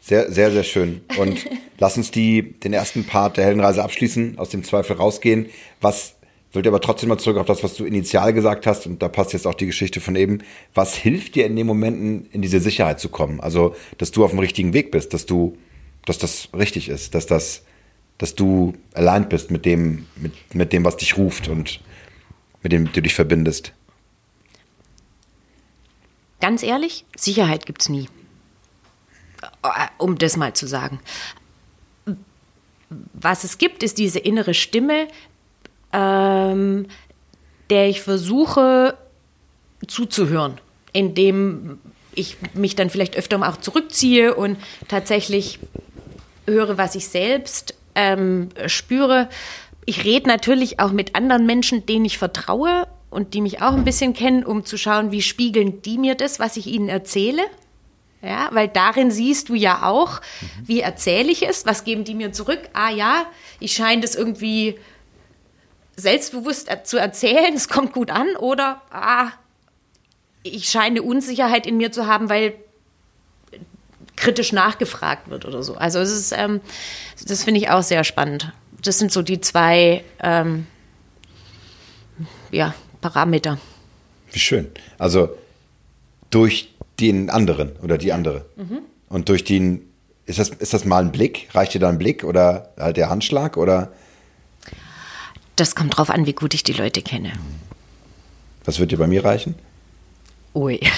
Sehr, sehr, sehr schön. Und lass uns die, den ersten Part der Heldenreise abschließen, aus dem Zweifel rausgehen. Was wollte aber trotzdem mal zurück auf das, was du initial gesagt hast, und da passt jetzt auch die Geschichte von eben. Was hilft dir in den Momenten, in diese Sicherheit zu kommen? Also, dass du auf dem richtigen Weg bist, dass du, dass das richtig ist, dass das, dass du allein bist mit dem, mit, mit dem, was dich ruft und mit dem du dich verbindest. Ganz ehrlich, Sicherheit gibt's nie. Um das mal zu sagen. Was es gibt, ist diese innere Stimme, ähm, der ich versuche zuzuhören, indem ich mich dann vielleicht öfter mal auch zurückziehe und tatsächlich höre, was ich selbst ähm, spüre. Ich rede natürlich auch mit anderen Menschen, denen ich vertraue und die mich auch ein bisschen kennen, um zu schauen, wie spiegeln die mir das, was ich ihnen erzähle. Ja, weil darin siehst du ja auch, wie erzähle ich es, was geben die mir zurück. Ah ja, ich scheine das irgendwie selbstbewusst zu erzählen, es kommt gut an, oder ah, ich scheine Unsicherheit in mir zu haben, weil kritisch nachgefragt wird oder so. Also es ist, ähm, das finde ich auch sehr spannend. Das sind so die zwei ähm, ja, Parameter. Wie schön. Also durch den anderen oder die andere. Mhm. Und durch den, ist das, ist das mal ein Blick? Reicht dir da ein Blick oder halt der Handschlag oder? Das kommt drauf an, wie gut ich die Leute kenne. Was wird dir bei mir reichen? Ui. *laughs*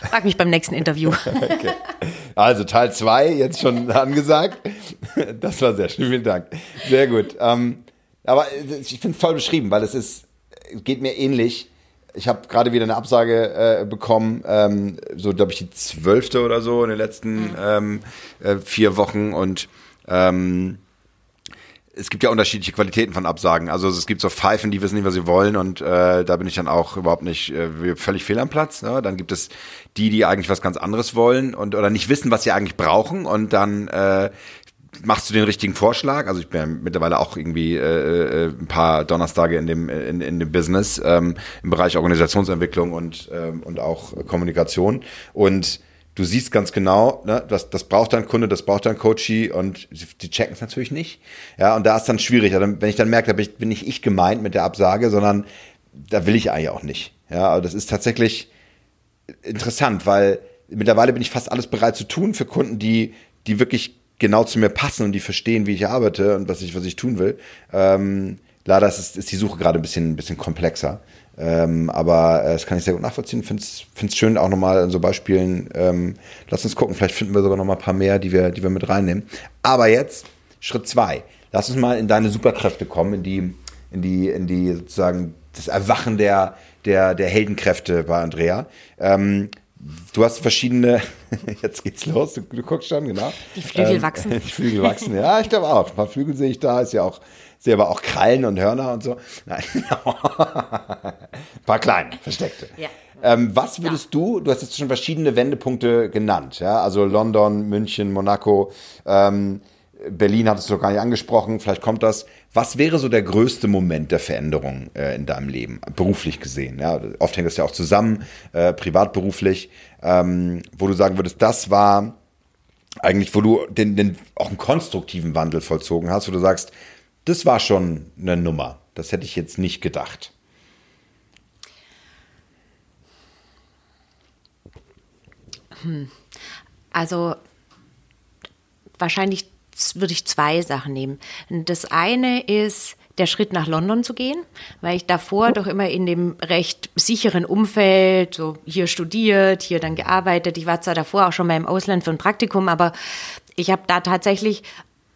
Frag mich beim nächsten Interview. Okay. Also Teil 2 jetzt schon *laughs* angesagt. Das war sehr schön, vielen Dank. Sehr gut. Ähm, aber ich finde es toll beschrieben, weil es ist, geht mir ähnlich. Ich habe gerade wieder eine Absage äh, bekommen, ähm, so glaube ich die zwölfte oder so in den letzten mhm. ähm, äh, vier Wochen und ähm, es gibt ja unterschiedliche Qualitäten von Absagen. Also es gibt so Pfeifen, die wissen nicht, was sie wollen und äh, da bin ich dann auch überhaupt nicht äh, völlig fehl am Platz. Ne? Dann gibt es die, die eigentlich was ganz anderes wollen und oder nicht wissen, was sie eigentlich brauchen und dann äh, machst du den richtigen Vorschlag. Also ich bin ja mittlerweile auch irgendwie äh, äh, ein paar Donnerstage in dem in, in dem Business ähm, im Bereich Organisationsentwicklung und ähm, und auch Kommunikation und du siehst ganz genau, ne, das, das braucht dein Kunde, das braucht dein Coachie und die checken es natürlich nicht. Ja, und da ist dann schwierig. Also wenn ich dann merke, da bin, ich, bin nicht ich gemeint mit der Absage, sondern da will ich eigentlich auch nicht. Ja, aber das ist tatsächlich interessant, weil mittlerweile bin ich fast alles bereit zu tun für Kunden, die, die wirklich genau zu mir passen und die verstehen, wie ich arbeite und was ich, was ich tun will. Ähm, leider ist, ist die Suche gerade ein bisschen, ein bisschen komplexer. Ähm, aber äh, das kann ich sehr gut nachvollziehen. Finde es schön, auch nochmal an so Beispielen. Ähm, lass uns gucken, vielleicht finden wir sogar nochmal ein paar mehr, die wir, die wir mit reinnehmen. Aber jetzt Schritt zwei. Lass uns mal in deine Superkräfte kommen, in die, in die, in die sozusagen das Erwachen der, der, der Heldenkräfte bei Andrea. Ähm, du hast verschiedene, *laughs* jetzt geht's los, du, du guckst schon, genau. Die Flügel ähm, wachsen. *laughs* Die Flügel wachsen, ja, ich glaube auch. Ein paar Flügel sehe ich da, ist ja auch sehe aber auch Krallen und Hörner und so. Nein. *laughs* Ein paar kleine, versteckte. Ja. Ähm, was würdest ja. du, du hast jetzt schon verschiedene Wendepunkte genannt, ja, also London, München, Monaco, ähm, Berlin hattest du noch gar nicht angesprochen, vielleicht kommt das. Was wäre so der größte Moment der Veränderung äh, in deinem Leben, beruflich gesehen? Ja, oft hängt das ja auch zusammen, äh, privat, ähm, wo du sagen würdest, das war eigentlich, wo du den, den auch einen konstruktiven Wandel vollzogen hast, wo du sagst, das war schon eine Nummer. Das hätte ich jetzt nicht gedacht. Hm. Also wahrscheinlich würde ich zwei Sachen nehmen. Das eine ist der Schritt nach London zu gehen, weil ich davor doch immer in dem recht sicheren Umfeld, so hier studiert, hier dann gearbeitet. Ich war zwar davor auch schon mal im Ausland für ein Praktikum, aber ich habe da tatsächlich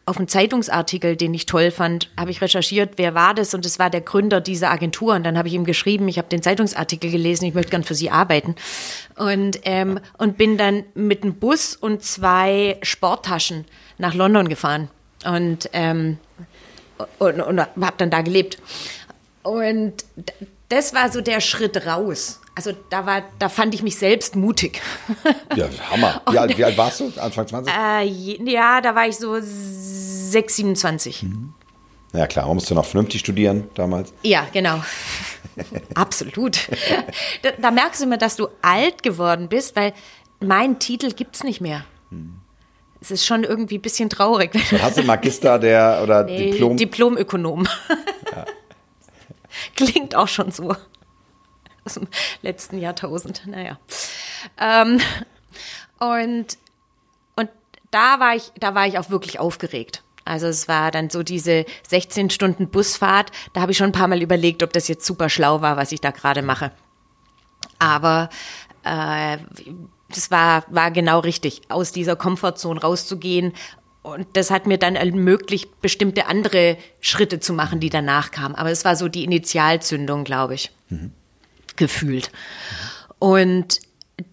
auf einen Zeitungsartikel, den ich toll fand, habe ich recherchiert, wer war das und es war der Gründer dieser Agentur und dann habe ich ihm geschrieben, ich habe den Zeitungsartikel gelesen, ich möchte gern für Sie arbeiten und ähm, und bin dann mit einem Bus und zwei Sporttaschen nach London gefahren und ähm, und, und habe dann da gelebt und das war so der Schritt raus. Also da war, da fand ich mich selbst mutig. *laughs* Ja, Hammer. Wie, alt, wie alt warst du? Anfang 20? Äh, ja, da war ich so 6, 27. Mhm. Ja klar, man musste noch vernünftig studieren damals. Ja, genau. *laughs* Absolut. Da, da, merkst du immer, dass du alt geworden bist, weil meinen Titel gibt es nicht mehr. Hm. Es ist schon irgendwie ein bisschen traurig. *laughs* hast du Magister der oder nee, Diplom? Diplomökonom. Ja. *laughs* Klingt auch schon so. Aus dem letzten Jahrtausend. Naja. Ähm, und, und da war ich, da war ich auch wirklich aufgeregt. Also es war dann so diese 16 Stunden Busfahrt. Da habe ich schon ein paar Mal überlegt, ob das jetzt super schlau war, was ich da gerade mache. Aber äh, das war, war genau richtig, aus dieser Komfortzone rauszugehen und das hat mir dann ermöglicht, bestimmte andere Schritte zu machen, die danach kamen. Aber es war so die Initialzündung, glaube ich, mhm. gefühlt. Und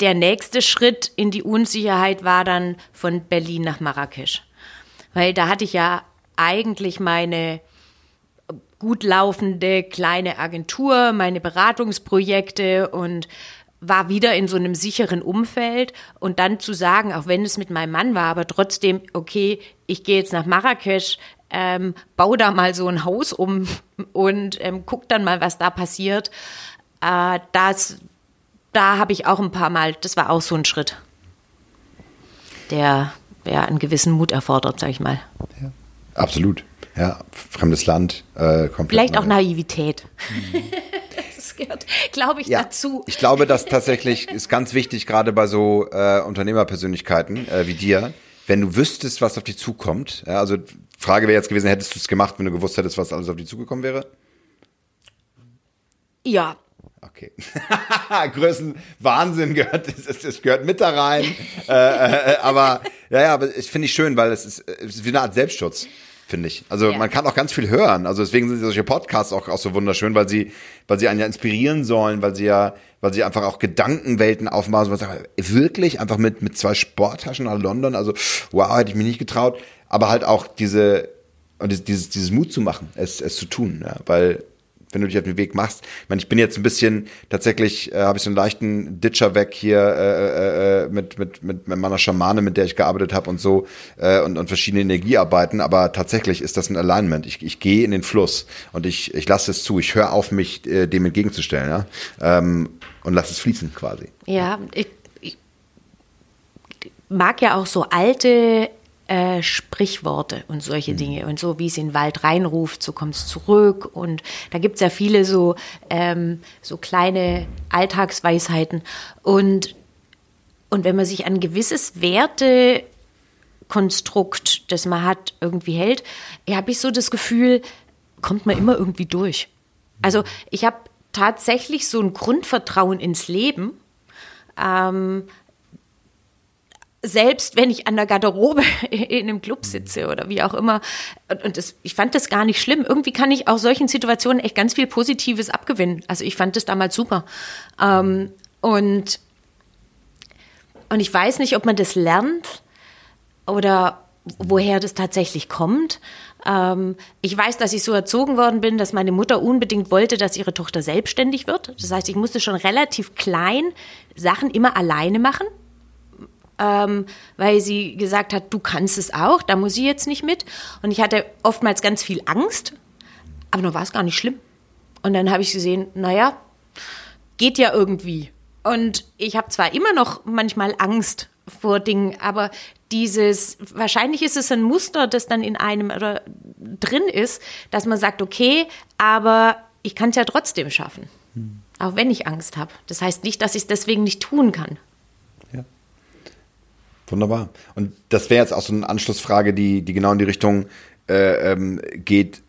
der nächste Schritt in die Unsicherheit war dann von Berlin nach Marrakesch. Weil da hatte ich ja eigentlich meine gut laufende kleine Agentur, meine Beratungsprojekte und war wieder in so einem sicheren Umfeld und dann zu sagen, auch wenn es mit meinem Mann war, aber trotzdem, okay, ich gehe jetzt nach Marrakesch, ähm, baue da mal so ein Haus um *laughs* und ähm, guck dann mal, was da passiert. Äh, das, da habe ich auch ein paar Mal, das war auch so ein Schritt, der ja, einen gewissen Mut erfordert, sag ich mal. Ja, absolut. Ja, fremdes Land. Äh, komplett Vielleicht auch Naivität. Mhm. Gehört, glaube ich, ja, dazu. Ich glaube, das tatsächlich ist ganz wichtig, gerade bei so äh, Unternehmerpersönlichkeiten äh, wie dir, wenn du wüsstest, was auf dich zukommt. Ja, also Frage wäre jetzt gewesen, hättest du es gemacht, wenn du gewusst hättest, was alles auf dich zugekommen wäre? Ja. Okay. *laughs* Größen Wahnsinn gehört, es, es gehört mit da rein. äh, äh, aber ja, ja, aber ich finde ich schön, weil es ist, es ist wie eine Art Selbstschutz. Finde ich. Also Ja. man kann auch ganz viel hören. Also deswegen sind solche Podcasts auch, auch so wunderschön, weil sie, weil sie einen ja inspirieren sollen, weil sie ja, weil sie einfach auch Gedankenwelten aufmachen. Sagt, wirklich einfach mit, mit zwei Sporttaschen nach London. Also wow, hätte ich mich nicht getraut. Aber halt auch diese, und dieses- dieses, dieses Mut zu machen, es, es zu tun. Ja? Weil wenn du dich auf den Weg machst. Ich meine, ich bin jetzt ein bisschen, tatsächlich äh, habe ich so einen leichten Ditcher weg hier äh, äh, mit, mit, mit, mit meiner Schamane, mit der ich gearbeitet habe und so äh, und, und verschiedene Energiearbeiten, aber tatsächlich ist das ein Alignment. Ich, ich gehe in den Fluss und ich, ich lasse es zu. Ich höre auf, mich äh, dem entgegenzustellen ja? ähm, und lasse es fließen quasi. Ja, ich, ich mag ja auch so alte äh, Sprichworte und solche Dinge. Und so wie es in den Wald reinruft, so kommt es zurück. Und da gibt es ja viele so, ähm, so kleine Alltagsweisheiten. Und, und wenn man sich an ein gewisses Wertekonstrukt, das man hat, irgendwie hält, habe ich so das Gefühl, kommt man immer irgendwie durch. Also ich habe tatsächlich so ein Grundvertrauen ins Leben. Ähm, selbst wenn ich an der Garderobe *laughs* in einem Club sitze oder wie auch immer. Und, das, ich fand das gar nicht schlimm. Irgendwie kann ich aus solchen Situationen echt ganz viel Positives abgewinnen. Also ich fand das damals super. Ähm, und, und ich weiß nicht, ob man das lernt oder woher das tatsächlich kommt. Ähm, ich weiß, dass ich so erzogen worden bin, dass meine Mutter unbedingt wollte, dass ihre Tochter selbstständig wird. Das heißt, ich musste schon relativ klein Sachen immer alleine machen ähm, weil sie gesagt hat, du kannst es auch, da muss ich jetzt nicht mit. Und ich hatte oftmals ganz viel Angst, aber dann war es gar nicht schlimm. Und dann habe ich gesehen, naja, geht ja irgendwie. Und ich habe zwar immer noch manchmal Angst vor Dingen, aber dieses, wahrscheinlich ist es ein Muster, das dann in einem oder drin ist, dass man sagt, okay, aber ich kann es ja trotzdem schaffen. Auch wenn ich Angst habe. Das heißt nicht, dass ich es deswegen nicht tun kann. Wunderbar. Und das wäre jetzt auch so eine Anschlussfrage, die, die genau in die Richtung äh, ähm, geht.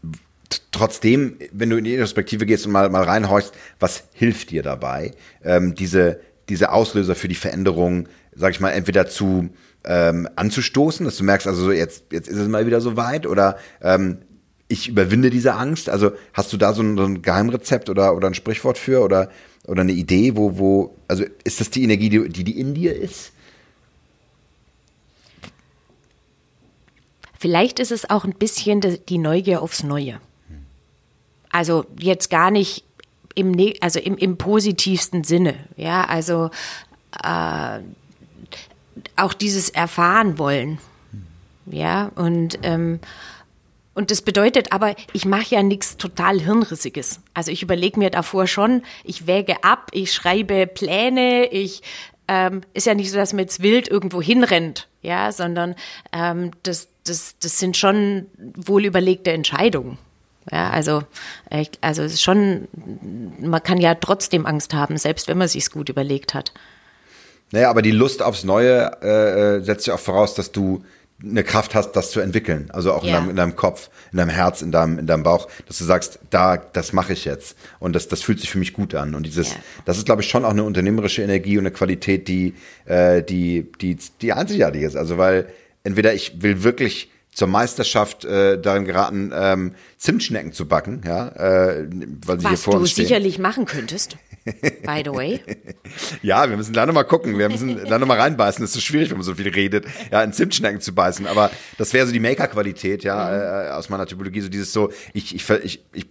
Trotzdem, wenn du in die Perspektive gehst und mal, mal reinhorchst, was hilft dir dabei, ähm, diese, diese Auslöser für die Veränderung, sag ich mal, entweder zu ähm, anzustoßen, dass du merkst, also so jetzt, jetzt ist es mal wieder so weit oder ähm, ich überwinde diese Angst. Also hast du da so ein, so ein Geheimrezept oder, oder ein Sprichwort für oder, oder eine Idee, wo, wo, also ist das die Energie, die, die in dir ist? Vielleicht ist es auch ein bisschen die Neugier aufs Neue. Also jetzt gar nicht im, ne also im, im positivsten Sinne. Ja, also äh, auch dieses Erfahren wollen. Ja, und ähm, und das bedeutet aber, ich mache ja nichts total Hirnrissiges. Also ich überlege mir davor schon, ich wäge ab, ich schreibe Pläne, ich ähm, ist ja nicht so, dass man jetzt wild irgendwo hinrennt, ja, sondern ähm, das, das, das sind schon wohl überlegte Entscheidungen. Ja, also, also es ist schon, man kann ja trotzdem Angst haben, selbst wenn man sich's gut überlegt hat. Naja, aber die Lust aufs Neue äh, äh, setzt ja auch voraus, dass du eine Kraft hast, das zu entwickeln. Also auch in, Ja. deinem, in deinem Kopf, in deinem Herz, in deinem, in deinem Bauch, dass du sagst, da, das mache ich jetzt. Und das, das fühlt sich für mich gut an. Und dieses, Ja. das ist, glaube ich, schon auch eine unternehmerische Energie und eine Qualität, die, äh, die, die, die einzigartig ist. Also weil entweder ich will wirklich zur Meisterschaft äh, darin geraten, ähm, Zimtschnecken zu backen, ja, äh, weil sie hier Was vor du sicherlich machen könntest, by the way. *laughs* Ja, wir müssen da nochmal gucken. Wir müssen da nochmal reinbeißen. Das ist so schwierig, wenn man so viel redet, ja, in Zimtschnecken zu beißen. Aber das wäre so die Maker-Qualität, ja, äh, aus meiner Typologie. So dieses so, ich, ich, ich, ich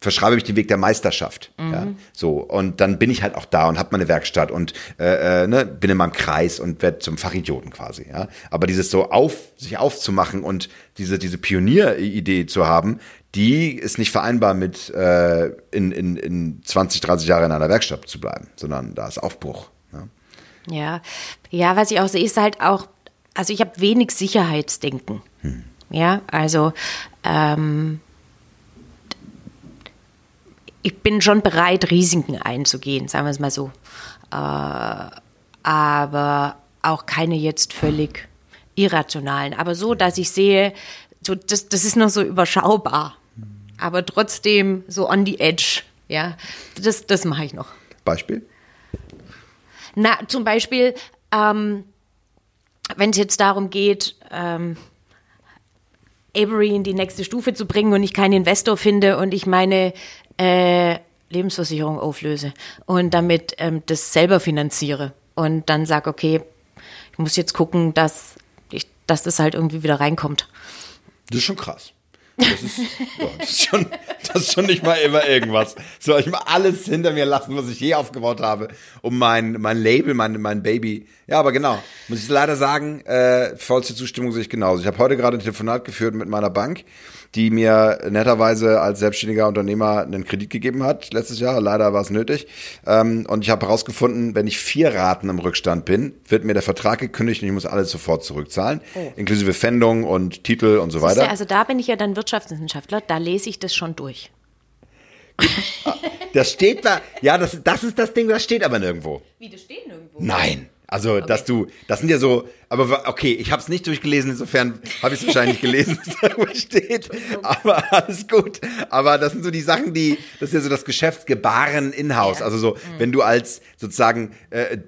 verschreibe mich den Weg der Meisterschaft. Ja, so. Und dann bin ich halt auch da und habe meine Werkstatt und äh, äh, ne, bin in meinem Kreis und werde zum Fachidioten quasi. Ja. Aber dieses so auf, sich aufzumachen und diese, diese Pionieridee zu haben, die ist nicht vereinbar mit äh, in, in, in 20, 30 Jahre in einer Werkstatt zu bleiben, sondern da ist Aufbruch. Ja. Ja, ja, was ich auch sehe, ist halt auch, also ich habe wenig Sicherheitsdenken. Ja, also ähm, ich bin schon bereit, Risiken einzugehen, sagen wir es mal so. Äh, aber auch keine jetzt völlig irrationalen. Aber so, dass ich sehe, so, das, das ist noch so überschaubar. Aber trotzdem so on the edge. Ja, das, das mache ich noch. Beispiel? Na, zum Beispiel, ähm, wenn es jetzt darum geht, ähm, Avery in die nächste Stufe zu bringen und ich keinen Investor finde und ich meine äh, Lebensversicherung auflöse und damit ähm, das selber finanziere und dann sage, okay, ich muss jetzt gucken, dass, ich, dass das halt irgendwie wieder reinkommt. Das ist schon krass. Das ist, *laughs* ja, das ist, schon, das ist schon nicht mal immer irgendwas. Soll ich mal alles hinter mir lassen, was ich je aufgebaut habe, um mein, mein Label, mein, mein Baby. Ja, aber genau. Muss ich leider sagen, äh, vollste Zustimmung sehe ich genauso. Ich habe heute gerade ein Telefonat geführt mit meiner Bank die mir netterweise als selbstständiger Unternehmer einen Kredit gegeben hat letztes Jahr. Leider war es nötig. Ähm, und ich habe herausgefunden, wenn ich vier Raten im Rückstand bin, wird mir der Vertrag gekündigt und ich muss alles sofort zurückzahlen, oh. inklusive Pfändung und Titel und so weiter. Also da bin ich ja dann Wirtschaftswissenschaftler, da lese ich das schon durch. das steht da, ja, das, das ist das Ding, das steht aber nirgendwo. Wie, das steht nirgendwo? Nein. Also, okay. dass du, das sind ja so, aber okay, ich habe es nicht durchgelesen, insofern habe ich es wahrscheinlich gelesen, was da *laughs* steht. Aber alles gut. Aber das sind so die Sachen, die, das ist ja so das Geschäftsgebaren in-house. Ja. Also so, mhm. wenn du als sozusagen äh,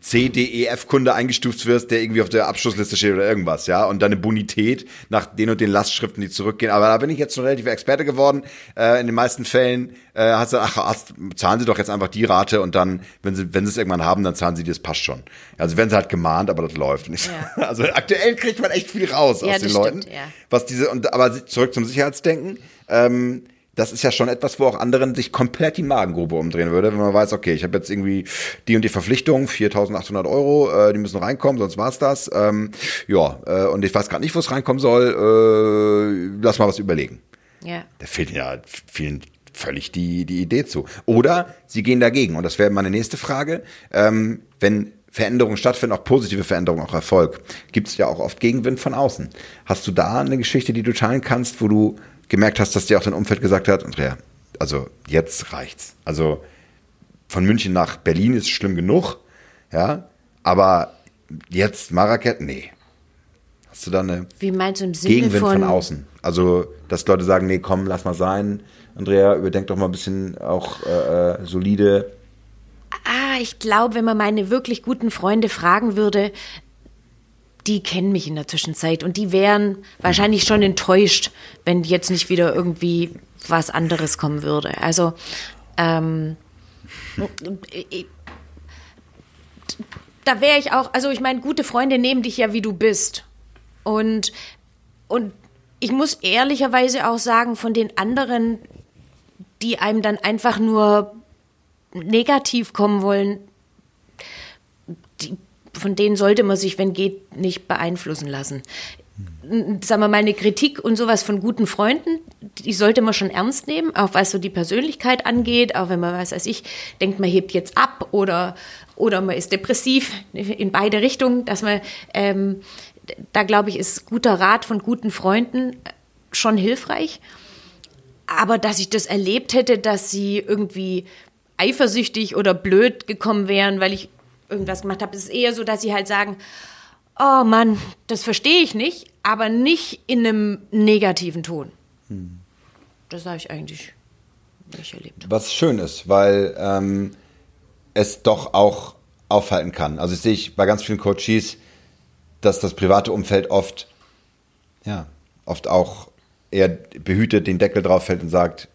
C, D, E, F-Kunde eingestuft wirst, der irgendwie auf der Abschlussliste steht oder irgendwas, ja, und deine Bonität nach den und den Lastschriften, die zurückgehen. Aber da bin ich jetzt schon relativ Experte geworden. Äh, in den meisten Fällen äh, hast du, ach, hast, zahlen sie doch jetzt einfach die Rate und dann, wenn sie, wenn sie es irgendwann haben, dann zahlen sie dir, das passt schon. Also werden sie halt gemahnt, aber das läuft nicht. Ja. *laughs* Also aktuell kriegt man echt viel raus ja, aus den Leuten. Stimmt, ja. Was diese, und aber zurück zum Sicherheitsdenken. Ähm, das ist ja schon etwas, wo auch anderen sich komplett die Magengrube umdrehen würde, wenn man weiß, okay, ich habe jetzt irgendwie die und die Verpflichtung, 4.800 Euro, äh, die müssen reinkommen, sonst war's das. Ähm, ja, äh, und ich weiß gerade nicht, wo es reinkommen soll. Äh, lass mal was überlegen. Ja. Da fehlt ja vielen völlig die, die Idee zu. Oder sie gehen dagegen. Und das wäre meine nächste Frage. Ähm, wenn Veränderungen stattfinden, auch positive Veränderungen, auch Erfolg, gibt es ja auch oft Gegenwind von außen. Hast du da eine Geschichte, die du teilen kannst, wo du gemerkt hast, dass dir auch dein Umfeld gesagt hat, Andrea, also jetzt reicht's. Also von München nach Berlin ist schlimm genug, ja, aber jetzt Marrakesch, nee. Hast du da eine Wie meinst du im Sinne Gegenwind von, von außen? Also, dass Leute sagen, nee, komm, lass mal sein. Andrea, überdenk doch mal ein bisschen auch äh, äh solide. Ah, ich glaube, wenn man meine wirklich guten Freunde fragen würde, die kennen mich in der Zwischenzeit und die wären wahrscheinlich schon enttäuscht, wenn jetzt nicht wieder irgendwie was anderes kommen würde. Also ähm, da wäre ich auch, also ich meine, gute Freunde nehmen dich ja, wie du bist. Und, und ich muss ehrlicherweise auch sagen, von den anderen, die einem dann einfach nur negativ kommen wollen, von denen sollte man sich, wenn geht, nicht beeinflussen lassen. Sagen wir mal, eine Kritik und sowas von guten Freunden, die sollte man schon ernst nehmen, auch was so die Persönlichkeit angeht, auch wenn man, was weiß ich, denkt, man hebt jetzt ab oder, oder man ist depressiv, in beide Richtungen, dass man, ähm, da glaube ich, ist guter Rat von guten Freunden schon hilfreich. Aber dass ich das erlebt hätte, dass sie irgendwie eifersüchtig oder blöd gekommen wären, weil ich irgendwas gemacht habe. Es ist eher so, dass sie halt sagen, oh Mann, das verstehe ich nicht, aber nicht in einem negativen Ton. Hm. Das habe ich eigentlich nicht erlebt. Was schön ist, weil ähm, es doch auch aufhalten kann. Also ich sehe ich bei ganz vielen Coaches, dass das private Umfeld oft, ja, oft auch eher behütet den Deckel drauf fällt und sagt,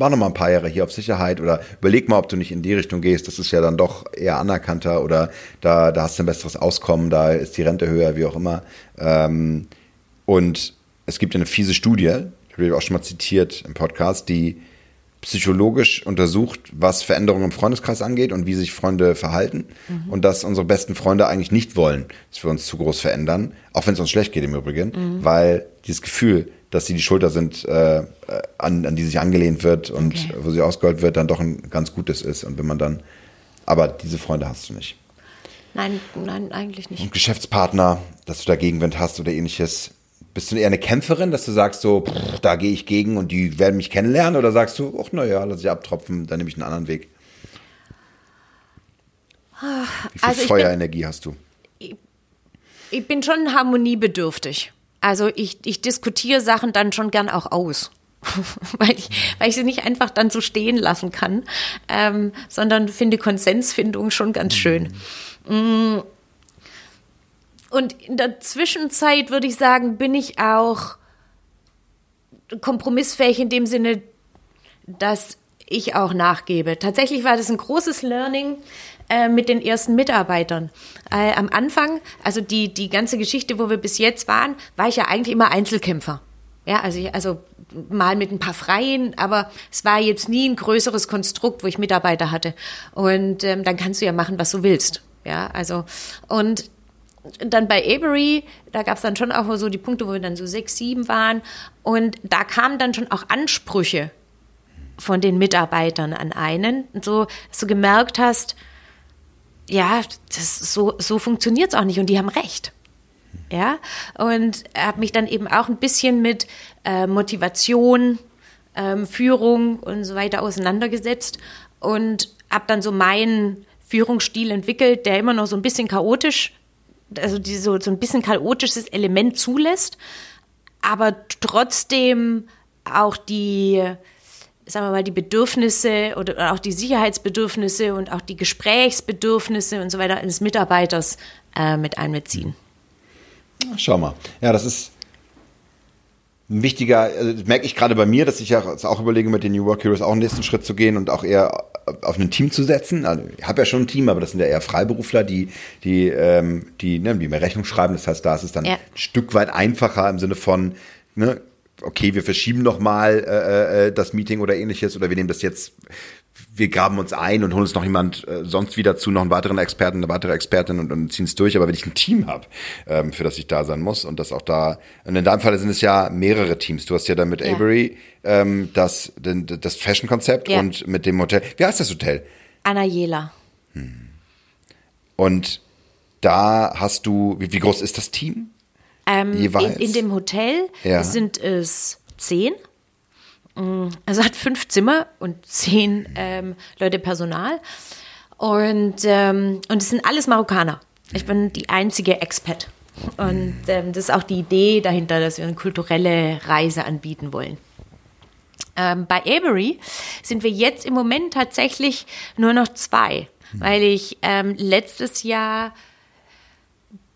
mach noch mal ein paar Jahre hier auf Sicherheit oder überleg mal, ob du nicht in die Richtung gehst. Das ist ja dann doch eher anerkannter oder da, da hast du ein besseres Auskommen, da ist die Rente höher, wie auch immer. Ähm, und es gibt eine fiese Studie, ich habe auch schon mal zitiert im Podcast, die psychologisch untersucht, was Veränderungen im Freundeskreis angeht und wie sich Freunde verhalten. Mhm. Und dass unsere besten Freunde eigentlich nicht wollen, dass wir uns zu groß verändern, auch wenn es uns schlecht geht im Übrigen, mhm. weil dieses Gefühl, dass sie die Schulter sind, äh, an, an die sich angelehnt wird und okay. wo sie ausgeholt wird, dann doch ein ganz gutes ist. Und wenn man dann, aber diese Freunde hast du nicht. Nein, nein, eigentlich nicht. Und Geschäftspartner, dass du da Gegenwind hast oder ähnliches. Bist du eher eine Kämpferin, dass du sagst so, pff, da gehe ich gegen und die werden mich kennenlernen? Oder sagst du, ach naja, lass ich abtropfen, dann nehme ich einen anderen Weg? Wie viel also Feuerenergie bin, hast du? Ich, ich bin schon harmoniebedürftig. Also ich, ich diskutiere Sachen dann schon gern auch aus. *laughs* weil, ich, weil ich sie nicht einfach dann so stehen lassen kann, ähm, sondern finde Konsensfindung schon ganz schön. Und in der Zwischenzeit würde ich sagen, bin ich auch kompromissfähig in dem Sinne, dass ich auch nachgebe. Tatsächlich war das ein großes Learning äh, mit den ersten Mitarbeitern. Äh, am Anfang, also die, die ganze Geschichte, wo wir bis jetzt waren, war ich ja eigentlich immer Einzelkämpfer. Ja, also, ich, also mal mit ein paar Freien, aber es war jetzt nie ein größeres Konstrukt, wo ich Mitarbeiter hatte. Und ähm, dann kannst du ja machen, was du willst. Ja, also und dann bei Avery, da gab es dann schon auch so die Punkte, wo wir dann so sechs, sieben waren. Und da kamen dann schon auch Ansprüche von den Mitarbeitern an einen. So, dass du gemerkt hast, ja, das, so, so funktioniert es auch nicht und die haben recht. Ja, und habe mich dann eben auch ein bisschen mit äh, Motivation, ähm, Führung und so weiter auseinandergesetzt und habe dann so meinen Führungsstil entwickelt, der immer noch so ein bisschen chaotisch, also die, so, so ein bisschen chaotisches Element zulässt, aber trotzdem auch die, sagen wir mal, die Bedürfnisse oder auch die Sicherheitsbedürfnisse und auch die Gesprächsbedürfnisse und so weiter eines Mitarbeiters äh, mit einbeziehen. Schau mal. Ja, das ist ein wichtiger, also merke ich gerade bei mir, dass ich ja auch überlege, mit den New Work Heroes auch einen nächsten Schritt zu gehen und auch eher auf ein Team zu setzen. Also ich habe ja schon ein Team, aber das sind ja eher Freiberufler, die, die, ähm, die, ne, die mir Rechnung schreiben. Das heißt, da ist es dann ja. ein Stück weit einfacher im Sinne von, ne, okay, wir verschieben noch mal äh, äh, das Meeting oder ähnliches oder wir nehmen das jetzt, wir graben uns ein und holen uns noch jemand äh, sonst wieder zu, noch einen weiteren Experten, eine weitere Expertin und, und ziehen es durch. Aber wenn ich ein Team habe, ähm, für das ich da sein muss und das auch da, und in deinem Fall sind es ja mehrere Teams. Du hast ja dann mit ja. Avery ähm, das, das Fashion-Konzept ja. und mit dem Hotel. Wie heißt das Hotel? Anayela. Hm. Und da hast du, wie, wie groß ist das Team? Ähm, Jeweils? In, in, dem Hotel ja. sind es zehn. Mm, also hat fünf Zimmer und zehn ähm, Leute Personal. Und, ähm, und es sind alles Marokkaner. Ich bin die einzige Expat. Und ähm, das ist auch die Idee dahinter, dass wir eine kulturelle Reise anbieten wollen. Ähm, bei Avery sind wir jetzt im Moment tatsächlich nur noch zwei, weil ich ähm, letztes Jahr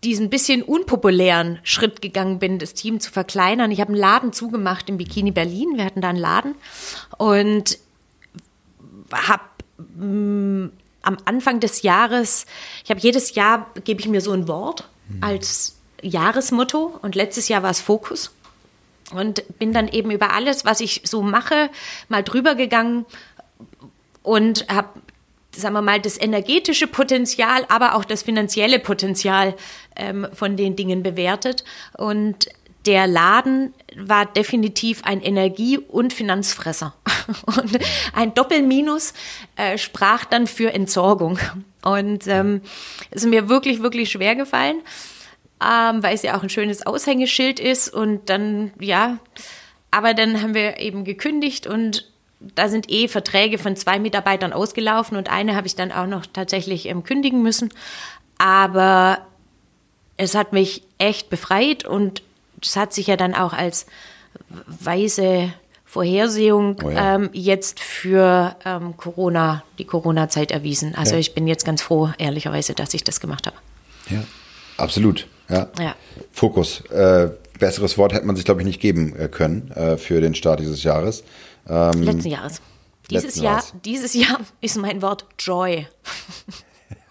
diesen bisschen unpopulären Schritt gegangen bin, das Team zu verkleinern. Ich habe einen Laden zugemacht im Bikini Berlin. Wir hatten da einen Laden und habe mm, am Anfang des Jahres, ich habe jedes Jahr, gebe ich mir so ein Wort als Jahresmotto und letztes Jahr war es Fokus und bin dann eben über alles, was ich so mache, mal drüber gegangen und habe sagen wir mal, das energetische Potenzial, aber auch das finanzielle Potenzial ähm, von den Dingen bewertet. Und der Laden war definitiv ein Energie- und Finanzfresser. *laughs* Und ein Doppelminus äh, sprach dann für Entsorgung. Und ähm, ist mir wirklich, wirklich schwer gefallen, ähm, weil es ja auch ein schönes Aushängeschild ist. Und dann, ja, aber dann haben wir eben gekündigt und da sind eh Verträge von zwei Mitarbeitern ausgelaufen und eine habe ich dann auch noch tatsächlich ähm, kündigen müssen. Aber es hat mich echt befreit und es hat sich ja dann auch als weise Vorhersehung oh ja. ähm, jetzt für ähm, Corona, die Corona-Zeit erwiesen. Also ja. ich bin jetzt ganz froh, ehrlicherweise, dass ich das gemacht habe. Ja, absolut. Ja. ja. Fokus. Äh, besseres Wort hätte man sich, glaube ich, nicht geben äh, können äh, für den Start dieses Jahres. Ähm, letzten Jahres. Dieses Jahr, Jahres. dieses Jahr *laughs* ist mein Wort Joy.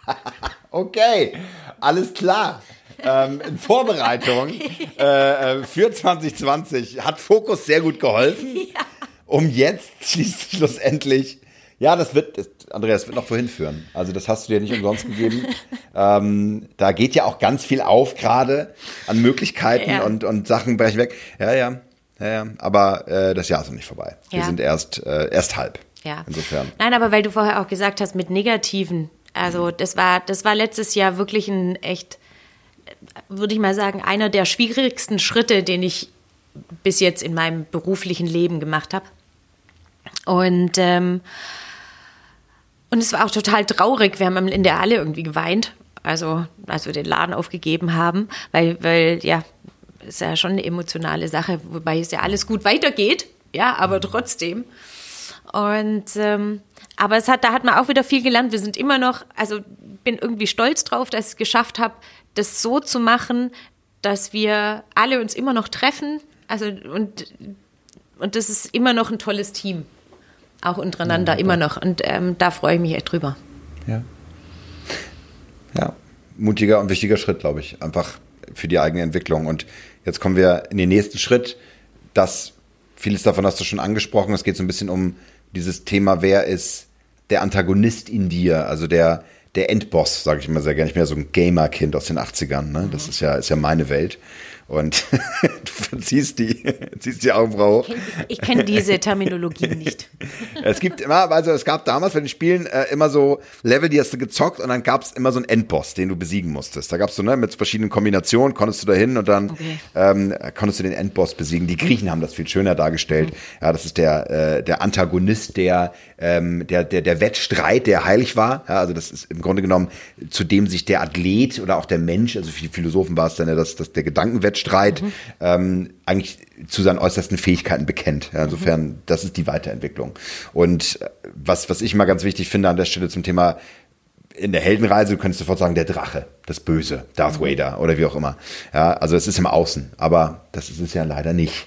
*laughs* okay, alles klar. ähm, in Vorbereitung *laughs* äh, äh für 2020 hat Fokus sehr gut geholfen, ja. um jetzt schlussendlich, ja, das wird, das, Andreas, wird noch wohin führen. Also das hast du dir nicht umsonst gegeben. ähm, da geht ja auch ganz viel auf gerade an Möglichkeiten ja. und, und Sachen brechen weg. Ja, ja, ja, ja. Aber äh, das Jahr ist noch nicht vorbei. Ja. Wir sind erst, äh, erst halb. Ja. Insofern. Nein, aber weil du vorher auch gesagt hast, mit negativen. Also das war, das war letztes Jahr wirklich ein echt, würde ich mal sagen, einer der schwierigsten Schritte, den ich bis jetzt in meinem beruflichen Leben gemacht habe. Und ähm, und es war auch total traurig. Wir haben in der Halle irgendwie geweint, also als wir den Laden aufgegeben haben, weil, weil ja, ist ja schon eine emotionale Sache, wobei es ja alles gut weitergeht, ja, aber trotzdem. Und ähm, aber es hat, da hat man auch wieder viel gelernt. Wir sind immer noch, also bin irgendwie stolz drauf, dass ich es geschafft habe, das so zu machen, dass wir alle uns immer noch treffen. Also und und das ist immer noch ein tolles Team. Auch untereinander, ja, immer noch. Und ähm, da freue ich mich echt drüber. Ja. Ja, mutiger und wichtiger Schritt, glaube ich. Einfach für die eigene Entwicklung. Und jetzt kommen wir in den nächsten Schritt. Das, vieles davon hast du schon angesprochen. Es geht so ein bisschen um dieses Thema, wer ist der Antagonist in dir, also der, der Endboss, sage ich immer sehr gerne. Ich bin ja so ein Gamer-Kind aus den 80ern. Ne? Das ist ja, ist ja meine Welt. Und *laughs* du verziehst die, ziehst die Augenbraue. Ich kenne diese Terminologie nicht. *laughs* es gibt immer, also es gab damals bei den Spielen äh, immer so Level, die hast du gezockt und dann gab es immer so einen Endboss, den du besiegen musstest. Da gab es so, ne, mit verschiedenen Kombinationen konntest du da hin und dann okay. ähm, konntest du den Endboss besiegen. Die Griechen haben das viel schöner dargestellt. Mhm. Ja, das ist der, äh, der Antagonist, der, ähm, der, der, der Wettstreit, der heilig war. Ja, also das ist im Grunde genommen, zu dem sich der Athlet oder auch der Mensch, also für die Philosophen war es dann ja das, das der Gedankenwettstreit Wettstreit mhm. ähm, eigentlich zu seinen äußersten Fähigkeiten bekennt. Ja, insofern, mhm. das ist die Weiterentwicklung. Und äh, was, was ich mal ganz wichtig finde an der Stelle zum Thema in der Heldenreise, du könntest sofort sagen, der Drache, das Böse, Darth mhm. Vader oder wie auch immer. Ja, also es ist im Außen, aber das ist es ja leider nicht.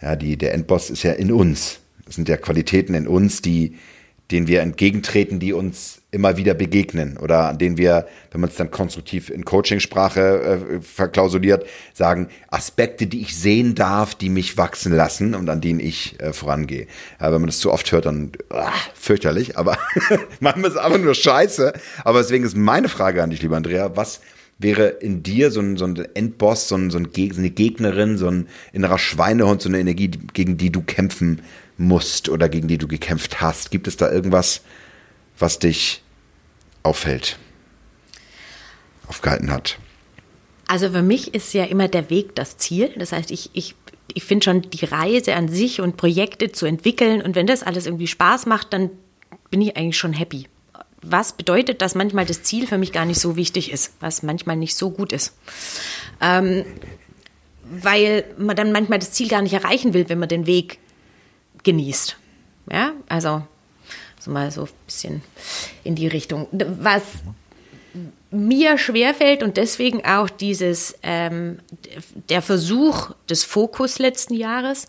Ja, die, der Endboss ist ja in uns. Das sind ja Qualitäten in uns, die, denen wir entgegentreten, die uns immer wieder begegnen oder an denen wir, wenn man es dann konstruktiv in Coachingsprache äh, verklausuliert, sagen Aspekte, die ich sehen darf, die mich wachsen lassen und an denen ich äh, vorangehe. Ja, wenn man das zu oft hört, dann ah, fürchterlich, aber *laughs* manchmal ist es einfach nur scheiße. Aber deswegen ist meine Frage an dich, lieber Andrea, was wäre in dir so ein, so ein Endboss, so, ein, so eine Gegnerin, so ein innerer Schweinehund, so eine Energie, gegen die du kämpfen musst oder gegen die du gekämpft hast? Gibt es da irgendwas, was dich auffällt, aufgehalten hat? Also für mich ist ja immer der Weg das Ziel. Das heißt, ich, ich, ich finde schon die Reise an sich und Projekte zu entwickeln und wenn das alles irgendwie Spaß macht, dann bin ich eigentlich schon happy. Was bedeutet, dass manchmal das Ziel für mich gar nicht so wichtig ist, was manchmal nicht so gut ist. Ähm, weil man dann manchmal das Ziel gar nicht erreichen will, wenn man den Weg genießt. Ja, also so mal so ein bisschen in die Richtung. Was mir schwerfällt und deswegen auch dieses, ähm, der Versuch des Fokus letzten Jahres,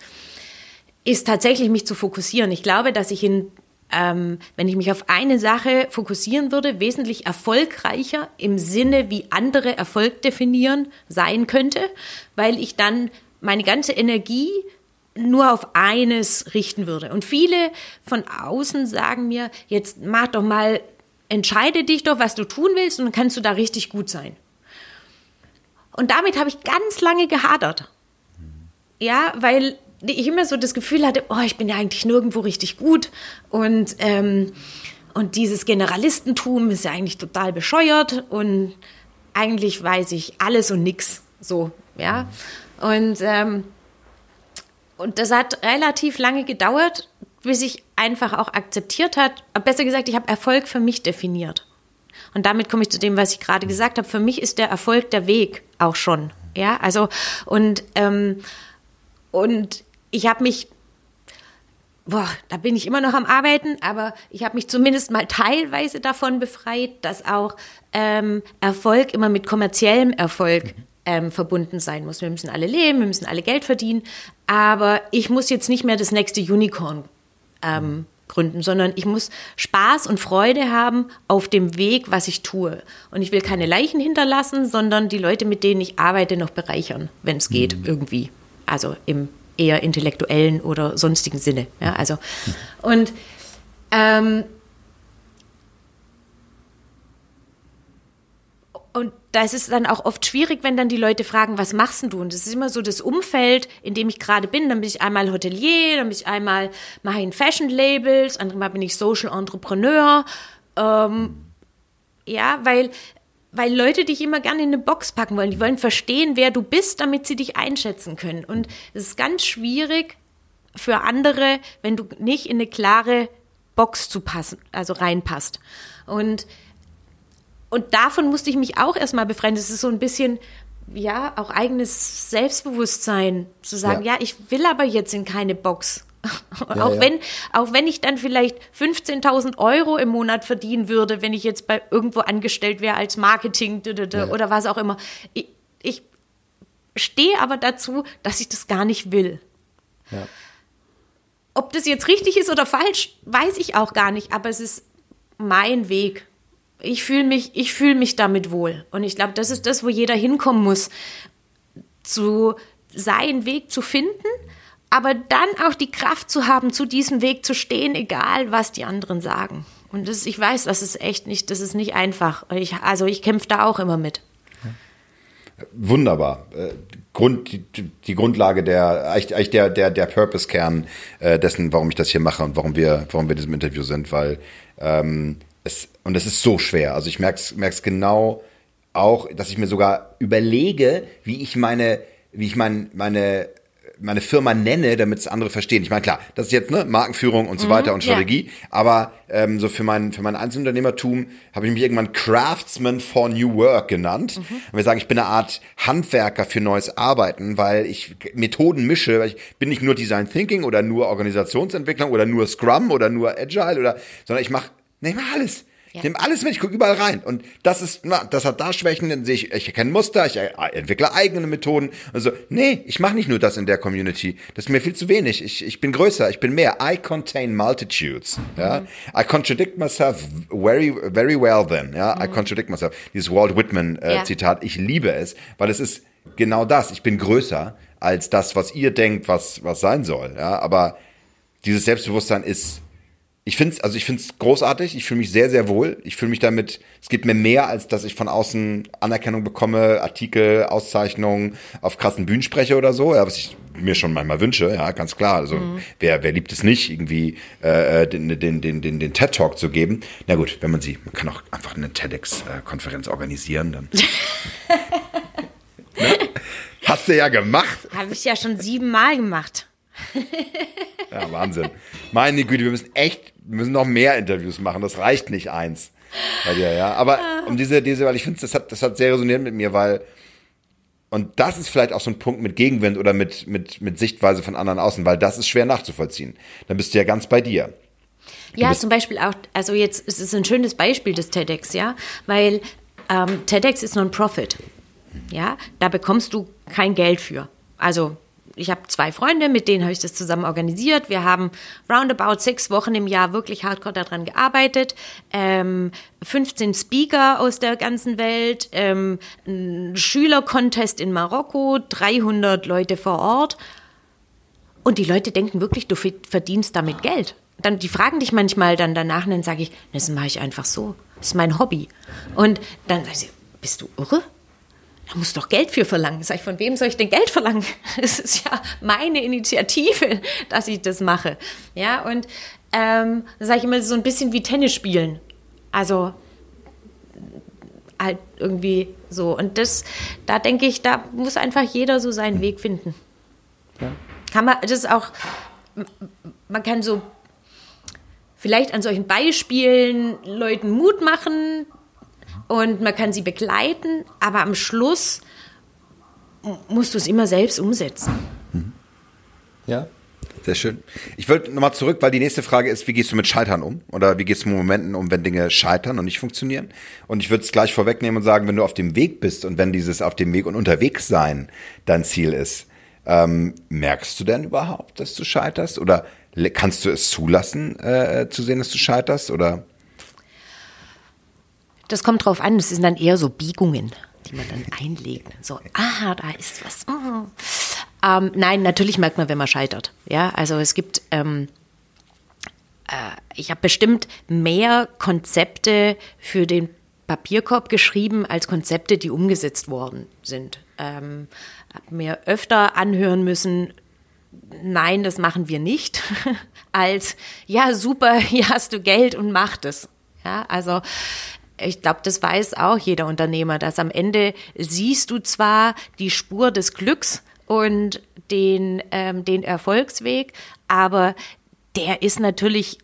ist tatsächlich mich zu fokussieren. Ich glaube, dass ich in ähm, wenn ich mich auf eine Sache fokussieren würde, wesentlich erfolgreicher im Sinne, wie andere Erfolg definieren, sein könnte, weil ich dann meine ganze Energie nur auf eines richten würde. Und viele von außen sagen mir, jetzt mach doch mal, entscheide dich doch, was du tun willst und dann kannst du da richtig gut sein. Und damit habe ich ganz lange gehadert. Ja, weil ich immer so das Gefühl hatte, oh, ich bin ja eigentlich nirgendwo richtig gut und, ähm, und dieses Generalistentum ist ja eigentlich total bescheuert und eigentlich weiß ich alles und nix. So, ja. Und ähm, und das hat relativ lange gedauert, bis ich einfach auch akzeptiert hat, besser gesagt, ich habe Erfolg für mich definiert. Und damit komme ich zu dem, was ich gerade gesagt habe. Für mich ist der Erfolg der Weg auch schon. Ja, also und ähm, und ich habe mich boah, da bin ich immer noch am Arbeiten, aber ich habe mich zumindest mal *laughs* teilweise davon befreit, dass auch ähm, Erfolg immer mit kommerziellem Erfolg ähm, verbunden sein muss. Wir müssen alle leben, wir müssen alle Geld verdienen, aber ich muss jetzt nicht mehr das nächste Unicorn ähm, gründen, sondern ich muss Spaß und Freude haben auf dem Weg, was ich tue. Und ich will keine Leichen hinterlassen, sondern die Leute, mit denen ich arbeite, noch bereichern, wenn es geht, mhm. irgendwie. Also im eher intellektuellen oder sonstigen Sinne. Ja, also und ähm, Und da ist es dann auch oft schwierig, wenn dann die Leute fragen, was machst denn du? Und das ist immer so das Umfeld, in dem ich gerade bin. Dann bin ich einmal Hotelier, dann bin ich einmal, mache ich Fashion Labels, andere Mal bin ich Social Entrepreneur. Ähm, ja, weil, weil Leute dich immer gerne in eine Box packen wollen. Die wollen verstehen, wer du bist, damit sie dich einschätzen können. Und es ist ganz schwierig für andere, wenn du nicht in eine klare Box zu passen, also reinpasst. Und und davon musste ich mich auch erstmal befreien. Das ist so ein bisschen, ja, auch eigenes Selbstbewusstsein, zu sagen, ja, ja ich will aber jetzt in keine Box. Ja, *laughs* auch, ja. Wenn, auch wenn ich dann vielleicht 15.000 Euro im Monat verdienen würde, wenn ich jetzt bei irgendwo angestellt wäre als Marketing oder was auch immer. Ich, ich stehe aber dazu, dass ich das gar nicht will. ob das jetzt richtig ist oder falsch, weiß ich auch gar nicht, aber es ist mein Weg. Ich fühle mich, ich mich damit wohl. Und ich glaube, das ist das, wo jeder hinkommen muss, zu seinen Weg zu finden, aber dann auch die Kraft zu haben, zu diesem Weg zu stehen, egal was die anderen sagen. Und das, ich weiß, das ist echt nicht, das ist nicht einfach. Ich, also ich kämpfe da auch immer mit. Wunderbar. Äh, Grund, die, die Grundlage der, eigentlich der, der, der Purpose-Kern äh, dessen, warum ich das hier mache und warum wir, warum wir in diesem Interview sind, weil ähm, es, und es ist so schwer. Also ich merke es genau auch, dass ich mir sogar überlege, wie ich meine, wie ich mein, meine meine Firma nenne, damit es andere verstehen. Ich meine, klar, das ist jetzt ne, Markenführung und so mhm, weiter und Strategie, ja. aber ähm, so für mein, für mein Einzelunternehmertum habe ich mich irgendwann Craftsman for New Work genannt. Mhm. Und wir sagen, ich bin eine Art Handwerker für neues Arbeiten, weil ich Methoden mische. Weil ich bin nicht nur Design Thinking oder nur Organisationsentwicklung oder nur Scrum oder nur Agile oder, sondern ich mache, mach alles. Ich nehme alles mit, ich gucke überall rein. Und das ist, na, das hat da Schwächen, dann sehe ich, ich erkenne Muster, ich entwickle eigene Methoden. Also, nee, ich mache nicht nur das in der Community. Das ist mir viel zu wenig. Ich, ich bin größer, ich bin mehr. I contain multitudes. Ja? Mhm. I contradict myself very, very well then. Ja? Mhm. I contradict myself. Dieses Walt Whitman äh, ja. Zitat, ich liebe es, weil es ist genau das. Ich bin größer als das, was ihr denkt, was, was sein soll. Ja? Aber dieses Selbstbewusstsein ist ich finde es also ich finde es großartig. Ich fühle mich sehr, sehr wohl. Ich fühle mich damit, es gibt mir mehr, als dass ich von außen Anerkennung bekomme, Artikel, Auszeichnungen, auf krassen Bühnen spreche oder so, ja, was ich mir schon manchmal wünsche, ja, ganz klar. Also mhm. wer, wer liebt es nicht, irgendwie äh, den, den, den, den, den TED-Talk zu geben? Na gut, wenn man sie, man kann auch einfach eine TEDx-Konferenz organisieren, dann. *laughs* ne? Hast du ja gemacht. Habe ich ja schon siebenmal gemacht. *laughs* ja, Wahnsinn. Meine Güte, wir müssen echt wir müssen noch mehr Interviews machen. Das reicht nicht eins bei dir, ja. Aber um diese, diese, weil ich finde, das hat, das hat sehr resoniert mit mir, weil und das ist vielleicht auch so ein Punkt mit Gegenwind oder mit, mit, mit Sichtweise von anderen außen, weil das ist schwer nachzuvollziehen. Dann bist du ja ganz bei dir. Du ja, zum Beispiel auch, also jetzt ist es ein schönes Beispiel des TEDx, ja, weil ähm, TEDx ist Non-Profit. Ja, da bekommst du kein Geld für. Also ich habe zwei Freunde, mit denen habe ich das zusammen organisiert. Wir haben roundabout sechs Wochen im Jahr wirklich hardcore daran gearbeitet. Ähm, 15 Speaker aus der ganzen Welt, ähm, ein Schülercontest in Marokko, 300 Leute vor Ort. Und die Leute denken wirklich, du verdienst damit Geld. Dann, die fragen dich manchmal dann danach und dann sage ich, das mache ich einfach so. Das ist mein Hobby. Und dann sagen sie, bist du irre? Da muss doch Geld für verlangen. Sag ich, von wem soll ich denn Geld verlangen? *laughs* Es ist ja meine Initiative, *laughs* dass ich das mache. Ja, und ähm, sage ich immer so ein bisschen wie Tennis spielen. Also halt irgendwie so. Und das, da denke ich, da muss einfach jeder so seinen Weg finden. Ja. Kann man, das ist auch, man kann so vielleicht an solchen Beispielen Leuten Mut machen, und man kann sie begleiten, aber am Schluss musst du es immer selbst umsetzen. Mhm. Ja, sehr schön. Ich wollte nochmal zurück, weil die nächste Frage ist, wie gehst du mit Scheitern um? Oder wie gehst du mit Momenten um, wenn Dinge scheitern und nicht funktionieren? Und ich würde es gleich vorwegnehmen und sagen, wenn du auf dem Weg bist und wenn dieses auf dem Weg und unterwegs sein dein Ziel ist, ähm, merkst du denn überhaupt, dass du scheiterst? Oder kannst du es zulassen, äh, zu sehen, dass du scheiterst? Oder? Das kommt drauf an, das sind dann eher so Biegungen, die man dann einlegt. So, ah, da ist was. Mm. Ähm, nein, natürlich merkt man, wenn man scheitert. Ja, also es gibt, ähm, äh, ich habe bestimmt mehr Konzepte für den Papierkorb geschrieben als Konzepte, die umgesetzt worden sind. Ähm, habe mir öfter anhören müssen, nein, das machen wir nicht, *laughs* als ja, super, hier hast du Geld und mach das. Ja, also ich glaube, das weiß auch jeder Unternehmer, dass am Ende siehst du zwar die Spur des Glücks und den, ähm, den Erfolgsweg, aber der ist natürlich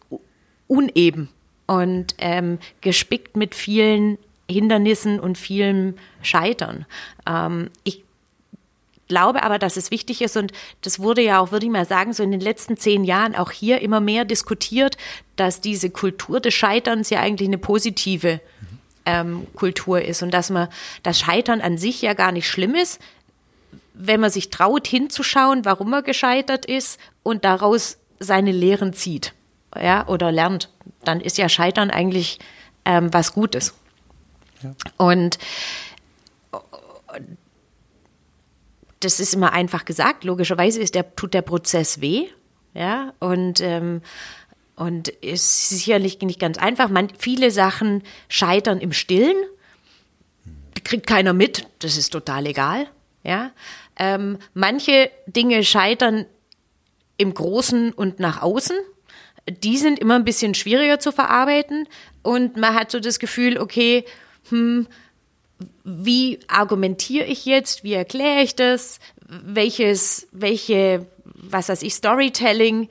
uneben und ähm, gespickt mit vielen Hindernissen und vielem Scheitern. Ähm, ich glaube aber, dass es wichtig ist und das wurde ja auch, würde ich mal sagen, so in den letzten zehn Jahren auch hier immer mehr diskutiert, dass diese Kultur des Scheiterns ja eigentlich eine positive ähm, Kultur ist und dass man das Scheitern an sich ja gar nicht schlimm ist, wenn man sich traut hinzuschauen, warum man gescheitert ist und daraus seine Lehren zieht, ja, oder lernt, dann ist ja Scheitern eigentlich ähm, was Gutes. Ja. Und das ist immer einfach gesagt. Logischerweise ist der, tut der Prozess weh. Ja, und, ähm, und ist sicherlich nicht ganz einfach. Man, viele Sachen scheitern im Stillen. Kriegt keiner mit. Das ist total egal. Ja, ähm, manche Dinge scheitern im Großen und nach außen. Die sind immer ein bisschen schwieriger zu verarbeiten. Und man hat so das Gefühl, okay, hm, wie argumentiere ich jetzt, wie erkläre ich das, welches, welche, was weiß ich, Storytelling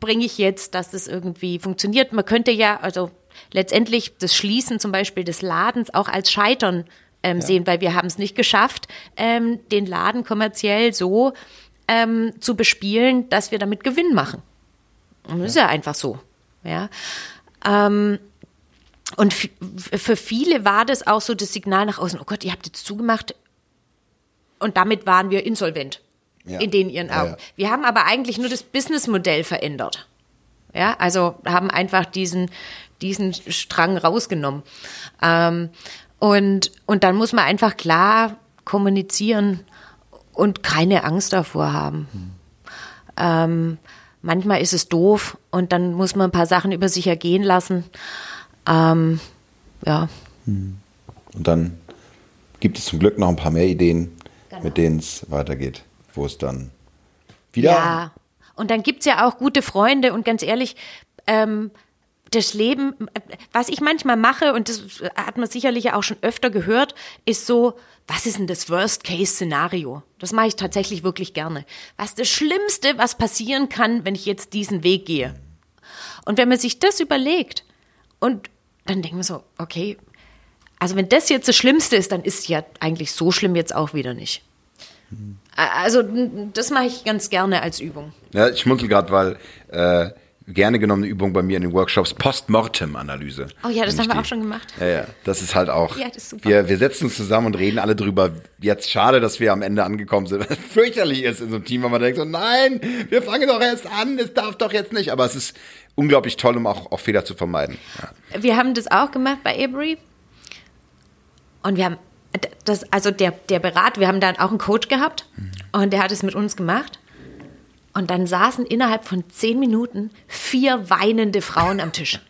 bringe ich jetzt, dass das irgendwie funktioniert. Man könnte ja, also letztendlich das Schließen zum Beispiel des Ladens auch als Scheitern ähm, ja. sehen, weil wir haben es nicht geschafft, ähm, den Laden kommerziell so ähm, zu bespielen, dass wir damit Gewinn machen. Und das ja. ist ja einfach so. Ja. Ähm, und für viele war das auch so das Signal nach außen, oh Gott, ihr habt jetzt zugemacht und damit waren wir insolvent ja. in den ihren Augen. Ja, ja. Wir haben aber eigentlich nur das Businessmodell verändert. Ja, also haben einfach diesen, diesen Strang rausgenommen. Ähm, und, und dann muss man einfach klar kommunizieren und keine Angst davor haben. Mhm. Ähm, manchmal ist es doof und dann muss man ein paar Sachen über sich ergehen lassen. Ähm, ja. Und dann gibt es zum Glück noch ein paar mehr Ideen, genau. mit denen es weitergeht, wo es dann wieder. Ja, und dann gibt es ja auch gute Freunde und ganz ehrlich, ähm, das Leben, was ich manchmal mache, und das hat man sicherlich auch schon öfter gehört, ist so, was ist denn das Worst-Case-Szenario? Das mache ich tatsächlich wirklich gerne. Was ist das Schlimmste, was passieren kann, wenn ich jetzt diesen Weg gehe? Und wenn man sich das überlegt und dann denken wir so, okay, also wenn das jetzt das Schlimmste ist, dann ist es ja eigentlich so schlimm jetzt auch wieder nicht. Also das mache ich ganz gerne als Übung. Ja, ich schmunzel gerade, weil äh, gerne genommene Übung bei mir in den Workshops Postmortem-Analyse. Oh ja, das haben wir die. auch schon gemacht. Ja, ja, das ist halt auch. Ja, das ist super. Wir, wir setzen uns zusammen und reden alle drüber. Jetzt schade, dass wir am Ende angekommen sind. *laughs* Fürchterlich ist in so einem Team, weil man denkt so, nein, wir fangen doch erst an, es darf doch jetzt nicht. Aber es ist unglaublich toll, um auch, auch Fehler zu vermeiden. Ja. Wir haben das auch gemacht bei Avery. Und wir haben das, also der, der Berat, wir haben dann auch einen Coach gehabt mhm. und der hat es mit uns gemacht. Und dann saßen innerhalb von zehn Minuten vier weinende Frauen am Tisch.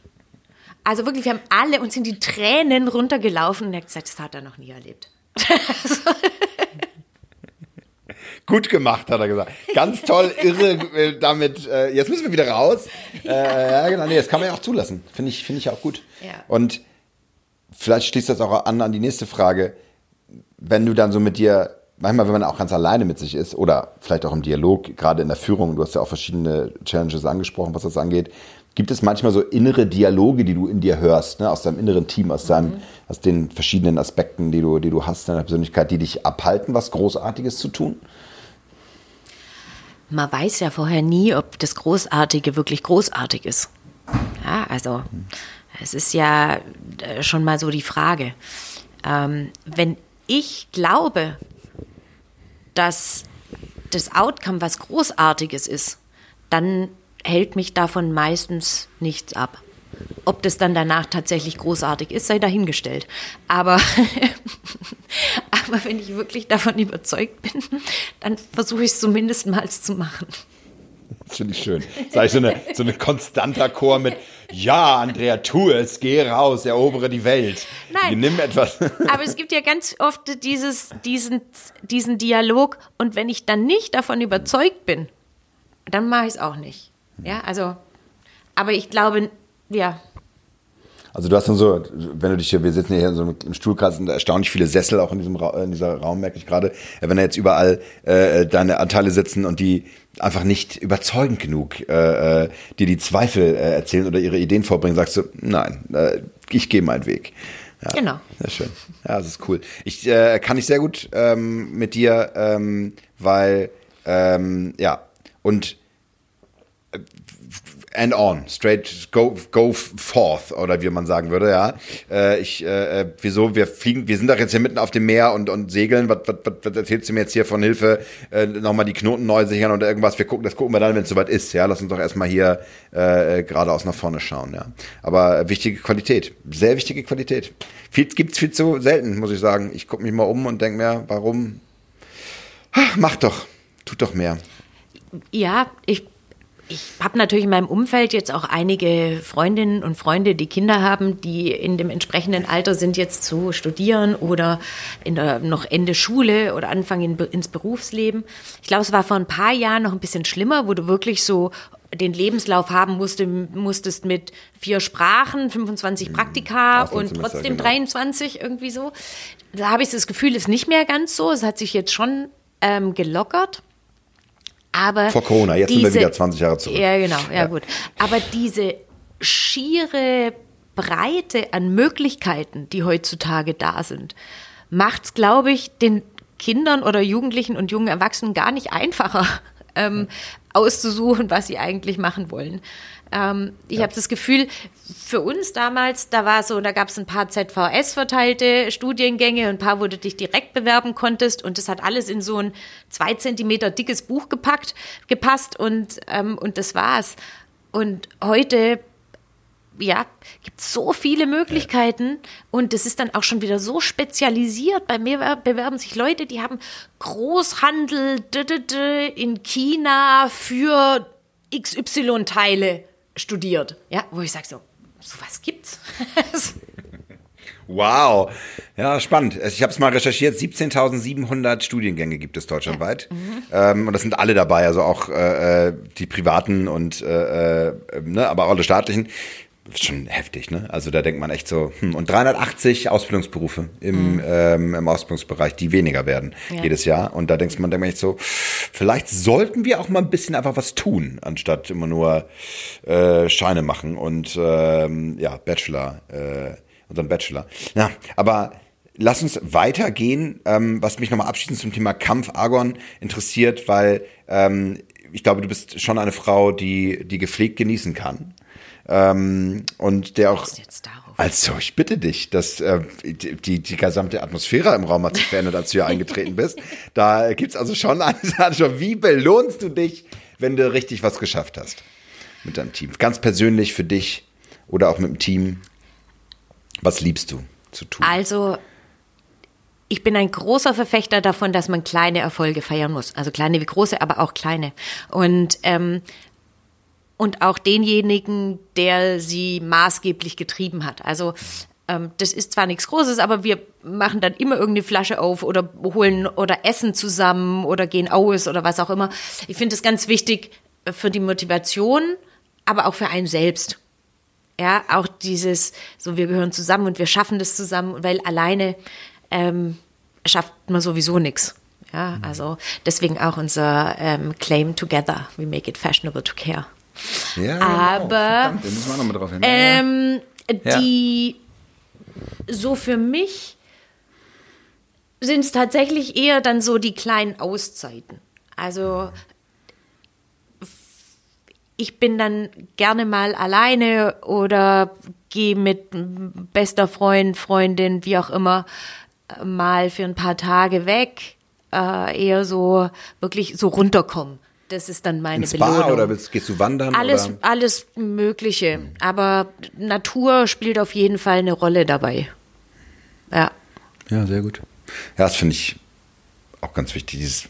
Also wirklich, wir haben alle uns in die Tränen runtergelaufen und er hat gesagt, das hat er noch nie erlebt. *laughs* Gut gemacht, hat er gesagt. Ganz toll, irre äh, damit. Äh, jetzt müssen wir wieder raus. *laughs* Äh, ja, genau. Nee, das kann man ja auch zulassen. Finde ich, finde ich auch gut. Ja. Und vielleicht schließt das auch an an die nächste Frage. Wenn du dann so mit dir manchmal, wenn man auch ganz alleine mit sich ist oder vielleicht auch im Dialog, gerade in der Führung, du hast ja auch verschiedene Challenges angesprochen, was das angeht, gibt es manchmal so innere Dialoge, die du in dir hörst, ne, aus deinem inneren Team, aus, deinem, mhm. aus den verschiedenen Aspekten, die du, die du hast in deiner Persönlichkeit, die dich abhalten, was Großartiges zu tun? Man weiß ja vorher nie, ob das Großartige wirklich großartig ist. Ja, also mhm. es ist ja äh, schon mal so die Frage. Ähm, wenn ich glaube, dass das Outcome was Großartiges ist, dann hält mich davon meistens nichts ab. Ob das dann danach tatsächlich großartig ist, sei dahingestellt. Aber, *laughs* aber wenn ich wirklich davon überzeugt bin, dann versuche ich es zumindest mal zu machen. Das finde ich schön. Das ist eigentlich so, eine, so ein konstanter Chor mit Ja, Andrea, tu es, geh raus, erobere die Welt. Nein. Nimm etwas. Aber es gibt ja ganz oft dieses, diesen, diesen Dialog und wenn ich dann nicht davon überzeugt bin, dann mache ich es auch nicht. Ja, also, aber ich glaube, ja, also du hast dann so, wenn du dich hier, wir sitzen hier so im Stuhlkreis, sind erstaunlich viele Sessel auch in diesem Ra in dieser Raum, merke ich gerade. Wenn da jetzt überall äh, deine Anteile sitzen und die einfach nicht überzeugend genug äh, äh, dir die Zweifel äh, erzählen oder ihre Ideen vorbringen, sagst du, nein, äh, ich gehe meinen Weg. Ja, genau. Sehr schön. Ja, das ist cool. Ich äh, kann ich sehr gut ähm, mit dir, ähm, weil ähm, ja und and on, straight go go forth oder wie man sagen würde, ja. Äh, ich, äh, äh, wieso? Wir fliegen, wir sind doch jetzt hier mitten auf dem Meer und und segeln. Was, was, was, was erzählst du mir jetzt hier von Hilfe? Äh, Nochmal die Knoten neu sichern oder irgendwas. Wir gucken, das gucken wir dann, wenn es soweit ist. Ja, lass uns doch erstmal hier äh, geradeaus nach vorne schauen. Ja, aber wichtige Qualität, sehr wichtige Qualität. Viel gibt's viel zu selten, muss ich sagen. Ich gucke mich mal um und denke mir, warum? Ach, mach doch, tut doch mehr. Ja, ich ich habe natürlich in meinem Umfeld jetzt auch einige Freundinnen und Freunde, die Kinder haben, die in dem entsprechenden Alter sind, jetzt zu studieren oder in der, noch Ende Schule oder Anfang in, ins Berufsleben. Ich glaube, es war vor ein paar Jahren noch ein bisschen schlimmer, wo du wirklich so den Lebenslauf haben musste, musstest mit vier Sprachen, 25 mhm. Praktika und trotzdem genau. 23 irgendwie so. Da habe ich das Gefühl, es ist nicht mehr ganz so. Es hat sich jetzt schon ähm, gelockert. Aber Vor Corona, jetzt diese, sind wir wieder 20 Jahre zurück. Ja, genau, ja, ja. gut. Aber diese schiere Breite an Möglichkeiten, die heutzutage da sind, macht es, glaube ich, den Kindern oder Jugendlichen und jungen Erwachsenen gar nicht einfacher, *laughs* ähm, auszusuchen, was sie eigentlich machen wollen. Ähm, ich ja. habe das Gefühl, für uns damals, da war so, da gab es ein paar ZVS-verteilte Studiengänge und ein paar, wo du dich direkt bewerben konntest und das hat alles in so ein zwei Zentimeter dickes Buch gepackt, gepasst und, ähm, und das war's. Und heute ja, gibt so viele Möglichkeiten und das ist dann auch schon wieder so spezialisiert. Bei mir bewerben sich Leute, die haben Großhandel in China für XY-Teile studiert. Ja, wo ich sage so, sowas gibt's. *laughs* Wow. Ja, spannend. Ich habe es mal recherchiert. 17.700 Studiengänge gibt es deutschlandweit. Ja. Mhm. Ähm, und das sind alle dabei, also auch äh, äh die privaten und äh, äh, ne, aber auch alle staatlichen schon heftig, ne? Also da denkt man echt so, hm, und 380 Ausbildungsberufe im, mhm. ähm, im Ausbildungsbereich, die weniger werden ja. jedes Jahr. Und da denkt man, denkt man echt so, vielleicht sollten wir auch mal ein bisschen einfach was tun, anstatt immer nur äh, Scheine machen und ähm, ja, Bachelor, äh, unseren Bachelor. Ja, aber lass uns weitergehen, ähm, was mich nochmal abschließend zum Thema Kampf Argon interessiert, weil ähm, ich glaube, du bist schon eine Frau, die, die gepflegt genießen kann. Ähm, und der auch. Also, ich bitte dich, dass äh, die, die gesamte Atmosphäre im Raum hat sich verändert, als du hier eingetreten bist. Da gibt's also schon eine *laughs* Sache, wie belohnst du dich, wenn du richtig was geschafft hast mit deinem Team? Ganz persönlich für dich oder auch mit dem Team. Was liebst du zu tun? Also, ich bin ein großer Verfechter davon, dass man kleine Erfolge feiern muss. Also kleine wie große, aber auch kleine. Und ähm, und auch denjenigen, der sie maßgeblich getrieben hat. Also ähm, das ist zwar nichts Großes, aber wir machen dann immer irgendeine Flasche auf oder holen oder essen zusammen oder gehen aus oder was auch immer. Ich finde es ganz wichtig für die Motivation, aber auch für einen selbst. Ja, auch dieses, so wir gehören zusammen und wir schaffen das zusammen, weil alleine ähm, schafft man sowieso nichts. Ja, also deswegen auch unser ähm, Claim Together, we make it fashionable to care. Ja, aber genau. ähm, ja. die so für mich sind es tatsächlich eher dann so die kleinen Auszeiten. Also ich bin dann gerne mal alleine oder gehe mit bester Freund, Freundin, wie auch immer, mal für ein paar Tage weg. Äh, eher so wirklich so runterkommen. Das ist dann meine Ein Spa Belohnung. oder willst, gehst du wandern? Alles, oder? alles Mögliche. Hm. Aber Natur spielt auf jeden Fall eine Rolle dabei. Ja. Ja, sehr gut. Ja, das finde ich auch ganz wichtig. Dieses,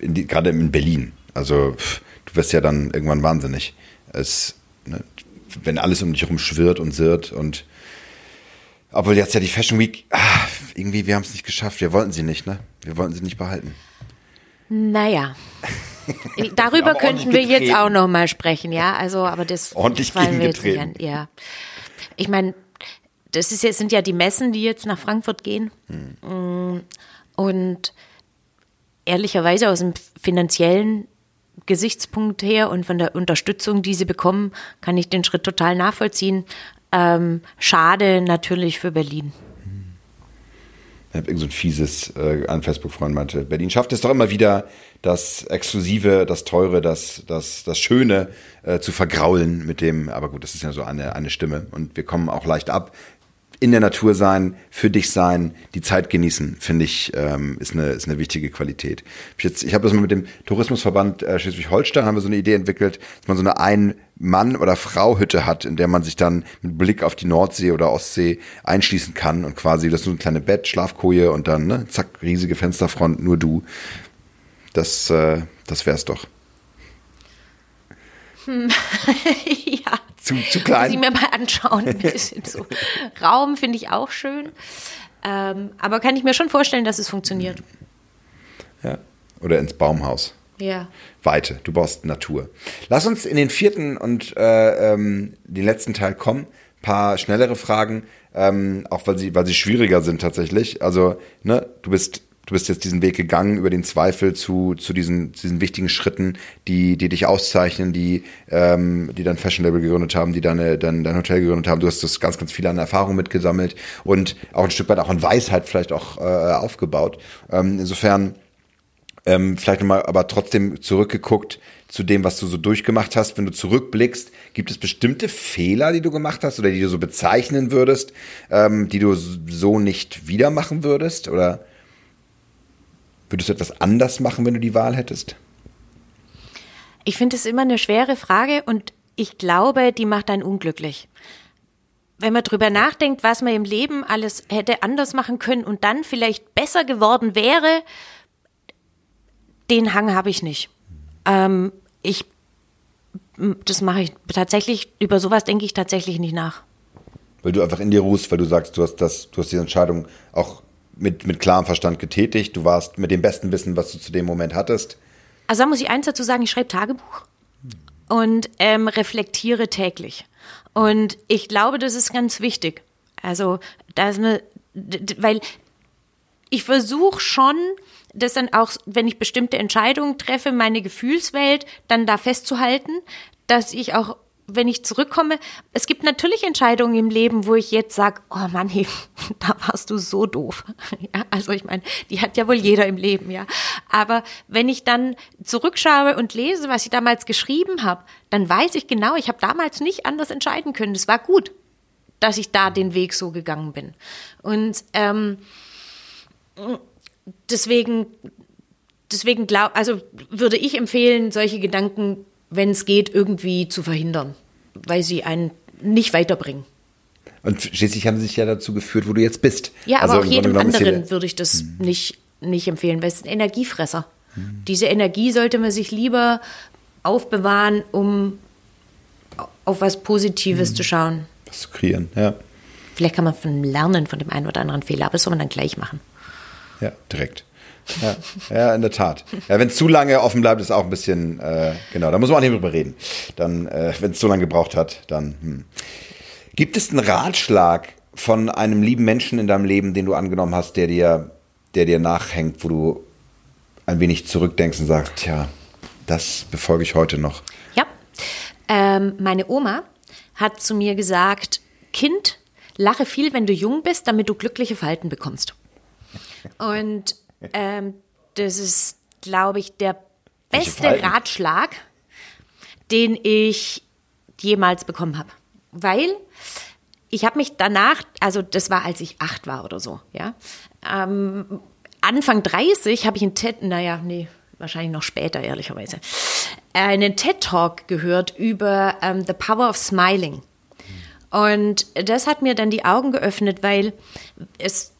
die, gerade in Berlin. Also, du wirst ja dann irgendwann wahnsinnig. Es, ne, wenn alles um dich herum schwirrt und sirrt und obwohl jetzt ja die Fashion Week, ah, irgendwie, wir haben es nicht geschafft. Wir wollten sie nicht, ne? Wir wollten sie nicht behalten. Naja. *laughs* Darüber könnten wir jetzt auch noch mal sprechen, ja. Also, aber das ordentlich fallen wir jetzt nicht an. Ja. Ich meine, das ist jetzt, sind ja die Messen, die jetzt nach Frankfurt gehen. Hm. Und ehrlicherweise aus dem finanziellen Gesichtspunkt her und von der Unterstützung, die sie bekommen, kann ich den Schritt total nachvollziehen. Ähm, schade natürlich für Berlin. Ich habe irgend so ein fieses, äh, ein Facebook-Freund meinte, Berlin schafft es doch immer wieder, das Exklusive, das Teure, das, das, das Schöne äh, zu vergraulen mit dem, aber gut, das ist ja so eine, eine Stimme und wir kommen auch leicht ab. In der Natur sein, für dich sein, die Zeit genießen, finde ich, ähm, ist, eine, ist eine wichtige Qualität. Ich, ich habe das mal mit dem Tourismusverband äh, Schleswig-Holstein, haben wir so eine Idee entwickelt, dass man so eine Ein-Mann- oder Frau-Hütte hat, in der man sich dann mit Blick auf die Nordsee oder Ostsee einschließen kann und quasi, das ist so ein kleines Bett, Schlafkoje und dann, ne, zack, riesige Fensterfront, nur du. Das, äh, das wär's doch. Hm. *laughs* ja. Zu, zu klein. Muss ich mir mal anschauen. Ein bisschen so. Raum finde ich auch schön. Ähm, aber kann ich mir schon vorstellen, dass es funktioniert. Ja. Oder ins Baumhaus. Ja. Weite. Du brauchst Natur. Lass uns in den vierten und äh, ähm, den letzten Teil kommen. Ein paar schnellere Fragen, ähm, auch weil sie, weil sie schwieriger sind tatsächlich. Also, ne, du bist du bist jetzt diesen Weg gegangen über den Zweifel zu, zu diesen, diesen wichtigen Schritten, die, die dich auszeichnen, die, ähm, die dein Fashion Label gegründet haben, die deine, dein, dein Hotel gegründet haben. Du hast das ganz, ganz viel an Erfahrung mitgesammelt und auch ein Stück weit auch an Weisheit vielleicht auch äh, aufgebaut. Ähm, insofern, ähm, vielleicht nochmal, aber trotzdem zurückgeguckt zu dem, was du so durchgemacht hast. Wenn du zurückblickst, gibt es bestimmte Fehler, die du gemacht hast oder die du so bezeichnen würdest, ähm, die du so nicht wieder machen würdest? Oder Würdest du etwas anders machen, wenn du die Wahl hättest? Ich finde es immer eine schwere Frage und ich glaube, die macht einen unglücklich. Wenn man drüber nachdenkt, was man im Leben alles hätte anders machen können und dann vielleicht besser geworden wäre, den Hang habe ich nicht. Ähm, ich, das mache ich tatsächlich, über sowas denke ich tatsächlich nicht nach. Weil du einfach in dir ruhst, weil du sagst, du hast das, du hast die Entscheidung auch mit, mit klarem Verstand getätigt. Du warst mit dem besten Wissen, was du zu dem Moment hattest. Also da muss ich eins dazu sagen, ich schreibe Tagebuch und ähm, reflektiere täglich. Und ich glaube, das ist ganz wichtig. Also, da ist eine, weil ich versuche schon, das dann auch, wenn ich bestimmte Entscheidungen treffe, meine Gefühlswelt dann da festzuhalten, dass ich auch wenn ich zurückkomme, es gibt natürlich Entscheidungen im Leben, wo ich jetzt sage, oh Mann, hey, *laughs* da warst du so doof. *laughs* Ja, also ich meine, die hat ja wohl jeder im Leben, ja. Aber wenn ich dann zurückschaue und lese, was ich damals geschrieben habe, dann weiß ich genau, ich habe damals nicht anders entscheiden können. Es war gut, dass ich da den Weg so gegangen bin. Und ähm, deswegen, deswegen glaub, also würde ich empfehlen, solche Gedanken wenn es geht, irgendwie zu verhindern, weil sie einen nicht weiterbringen. Und schließlich haben sie sich ja dazu geführt, wo du jetzt bist. Ja, also aber auch jedem anderen würde ich das hm. nicht, nicht empfehlen, weil es ist ein Energiefresser. Hm. Diese Energie sollte man sich lieber aufbewahren, um auf was Positives hm. zu schauen. Was zu kreieren, ja. Vielleicht kann man von lernen von dem einen oder anderen Fehler, aber das soll man dann gleich machen. Ja, direkt. Ja, ja, in der Tat. Ja, wenn es zu lange offen bleibt, ist auch ein bisschen, äh, genau, da muss man auch nicht drüber reden. Dann, äh, wenn es zu lange gebraucht hat, dann. Hm. Gibt es einen Ratschlag von einem lieben Menschen in deinem Leben, den du angenommen hast, der dir, der dir nachhängt, wo du ein wenig zurückdenkst und sagst, tja, das befolge ich heute noch? Ja, ähm, meine Oma hat zu mir gesagt, Kind, lache viel, wenn du jung bist, damit du glückliche Falten bekommst. Und ähm, das ist, glaube ich, der beste Ratschlag, den ich jemals bekommen habe. Weil ich habe mich danach, also das war, als ich acht war oder so, ja. Ähm, Anfang 30 habe ich einen TED, naja, nee, wahrscheinlich noch später, ehrlicherweise, einen TED-Talk gehört über ähm, The Power of Smiling. Und das hat mir dann die Augen geöffnet, weil es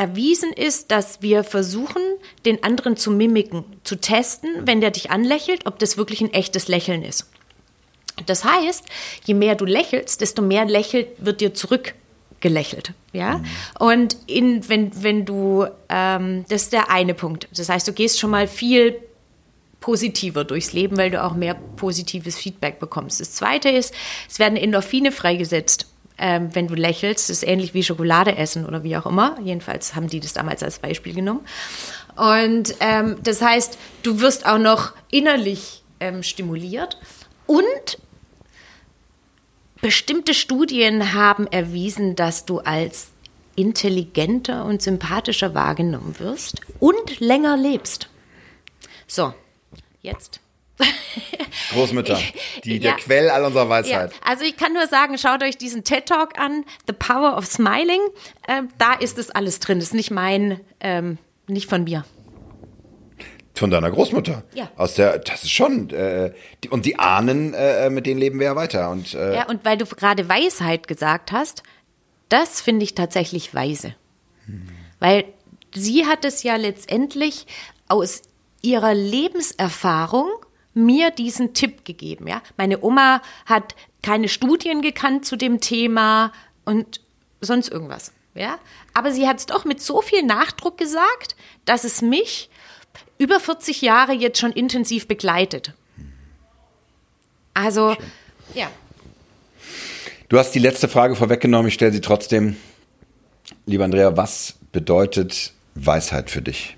erwiesen ist, dass wir versuchen, den anderen zu mimiken, zu testen, wenn der dich anlächelt, ob das wirklich ein echtes Lächeln ist. Das heißt, je mehr du lächelst, desto mehr lächelt wird dir zurück gelächelt, ja. Mhm. Und in, wenn, wenn du, ähm, das ist der eine Punkt. Das heißt, du gehst schon mal viel positiver durchs Leben, weil du auch mehr positives Feedback bekommst. Das zweite ist, es werden Endorphine freigesetzt ähm, wenn du lächelst. Ist ähnlich wie Schokolade essen oder wie auch immer. Jedenfalls haben die das damals als Beispiel genommen. Und ähm, das heißt, du wirst auch noch innerlich ähm, stimuliert und bestimmte Studien haben erwiesen, dass du als intelligenter und sympathischer wahrgenommen wirst und länger lebst. So, jetzt. Großmütter, die, ja, der Quell all unserer Weisheit. Ja, also ich kann nur sagen, schaut euch diesen TED Talk an, The Power of Smiling. Ähm, da ist es alles drin. Das ist nicht mein, ähm, nicht von mir. Von deiner Großmutter. Ja. Aus der, das ist schon, äh, die, und die Ahnen, äh, mit denen leben wir ja weiter. Und, äh, ja, und weil du gerade Weisheit gesagt hast, das finde ich tatsächlich weise. Hm. Weil sie hat es ja letztendlich aus ihrer Lebenserfahrung mir diesen Tipp gegeben. Ja? Meine Oma hat keine Studien gekannt zu dem Thema und sonst irgendwas. Ja? Aber sie hat es doch mit so viel Nachdruck gesagt, dass es mich über 40 Jahre jetzt schon intensiv begleitet. Also, Schön. ja. Du hast die letzte Frage vorweggenommen, ich stelle sie trotzdem. Lieber Andrea, was bedeutet Weisheit für dich?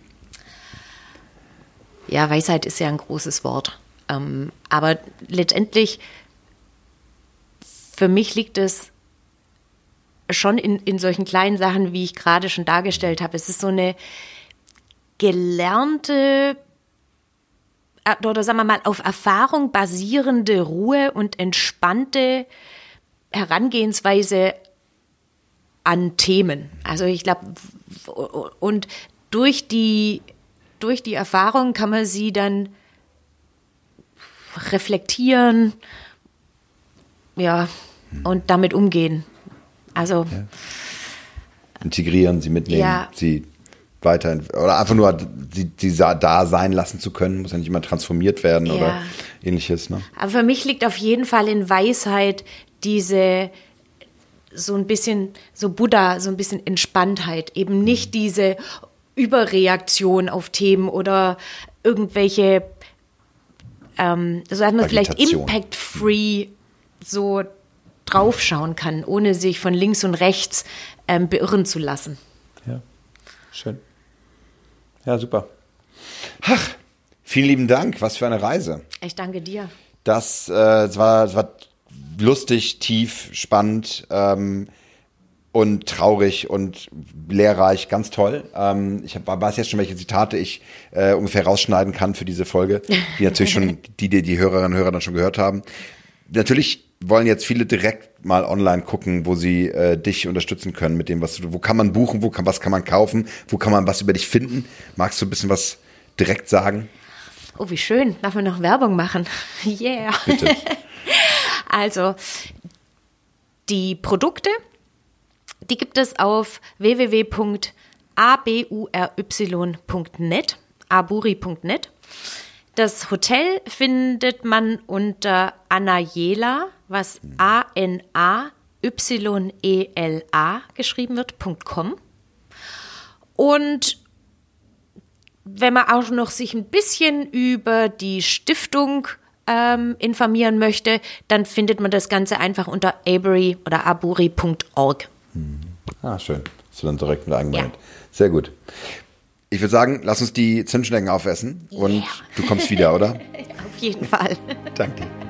Ja, Weisheit ist ja ein großes Wort. Ähm, aber letztendlich, für mich liegt es schon in, in solchen kleinen Sachen, wie ich gerade schon dargestellt habe. Es ist so eine gelernte äh, oder sagen wir mal auf Erfahrung basierende Ruhe und entspannte Herangehensweise an Themen. Also ich glaube, und durch die, durch die Erfahrung kann man sie dann reflektieren, ja, und damit umgehen. Also ja. integrieren, sie mitnehmen, ja. sie weiter oder einfach nur sie, sie da sein lassen zu können, muss ja nicht immer transformiert werden ja. oder ähnliches. Ne? Aber für mich liegt auf jeden Fall in Weisheit diese so ein bisschen so Buddha, so ein bisschen Entspanntheit, eben nicht mhm. diese Überreaktion auf Themen oder irgendwelche, ähm, so dass man vielleicht impact-free so draufschauen kann, ohne sich von links und rechts ähm, beirren zu lassen. Ja, schön. Ja, super. Ach, vielen lieben Dank. Was für eine Reise. Ich danke dir. Das, äh, das, war, das war lustig, tief, spannend ähm, und traurig und lehrreich. Ganz toll. Ähm, ich hab, weiß jetzt schon, welche Zitate ich äh, ungefähr rausschneiden kann für diese Folge, die natürlich schon *laughs* die, die, die Hörerinnen und Hörer dann schon gehört haben. Natürlich wollen jetzt viele direkt mal online gucken, wo sie äh, dich unterstützen können mit dem, was du, wo kann man buchen, wo kann, was kann man kaufen, wo kann man was über dich finden? Magst du ein bisschen was direkt sagen? Oh, wie schön. Darf man noch Werbung machen? *laughs* Yeah. Bitte. *laughs* also, die Produkte, die gibt es auf www.abury.net, aburi.net. Das Hotel findet man unter Anayela, was A-N-A-Y-E-L-A geschrieben wird, .com. Und wenn man auch noch sich ein bisschen über die Stiftung ähm, informieren möchte, dann findet man das Ganze einfach unter aburi oder aburi.org. Mhm. Ah, schön. Hast du dann direkt mit eingemeldet. Ja. Sehr gut. Ich würde sagen, lass uns die Zimtschnecken aufessen und yeah. du kommst wieder, oder? *laughs* Auf jeden Fall. Danke dir.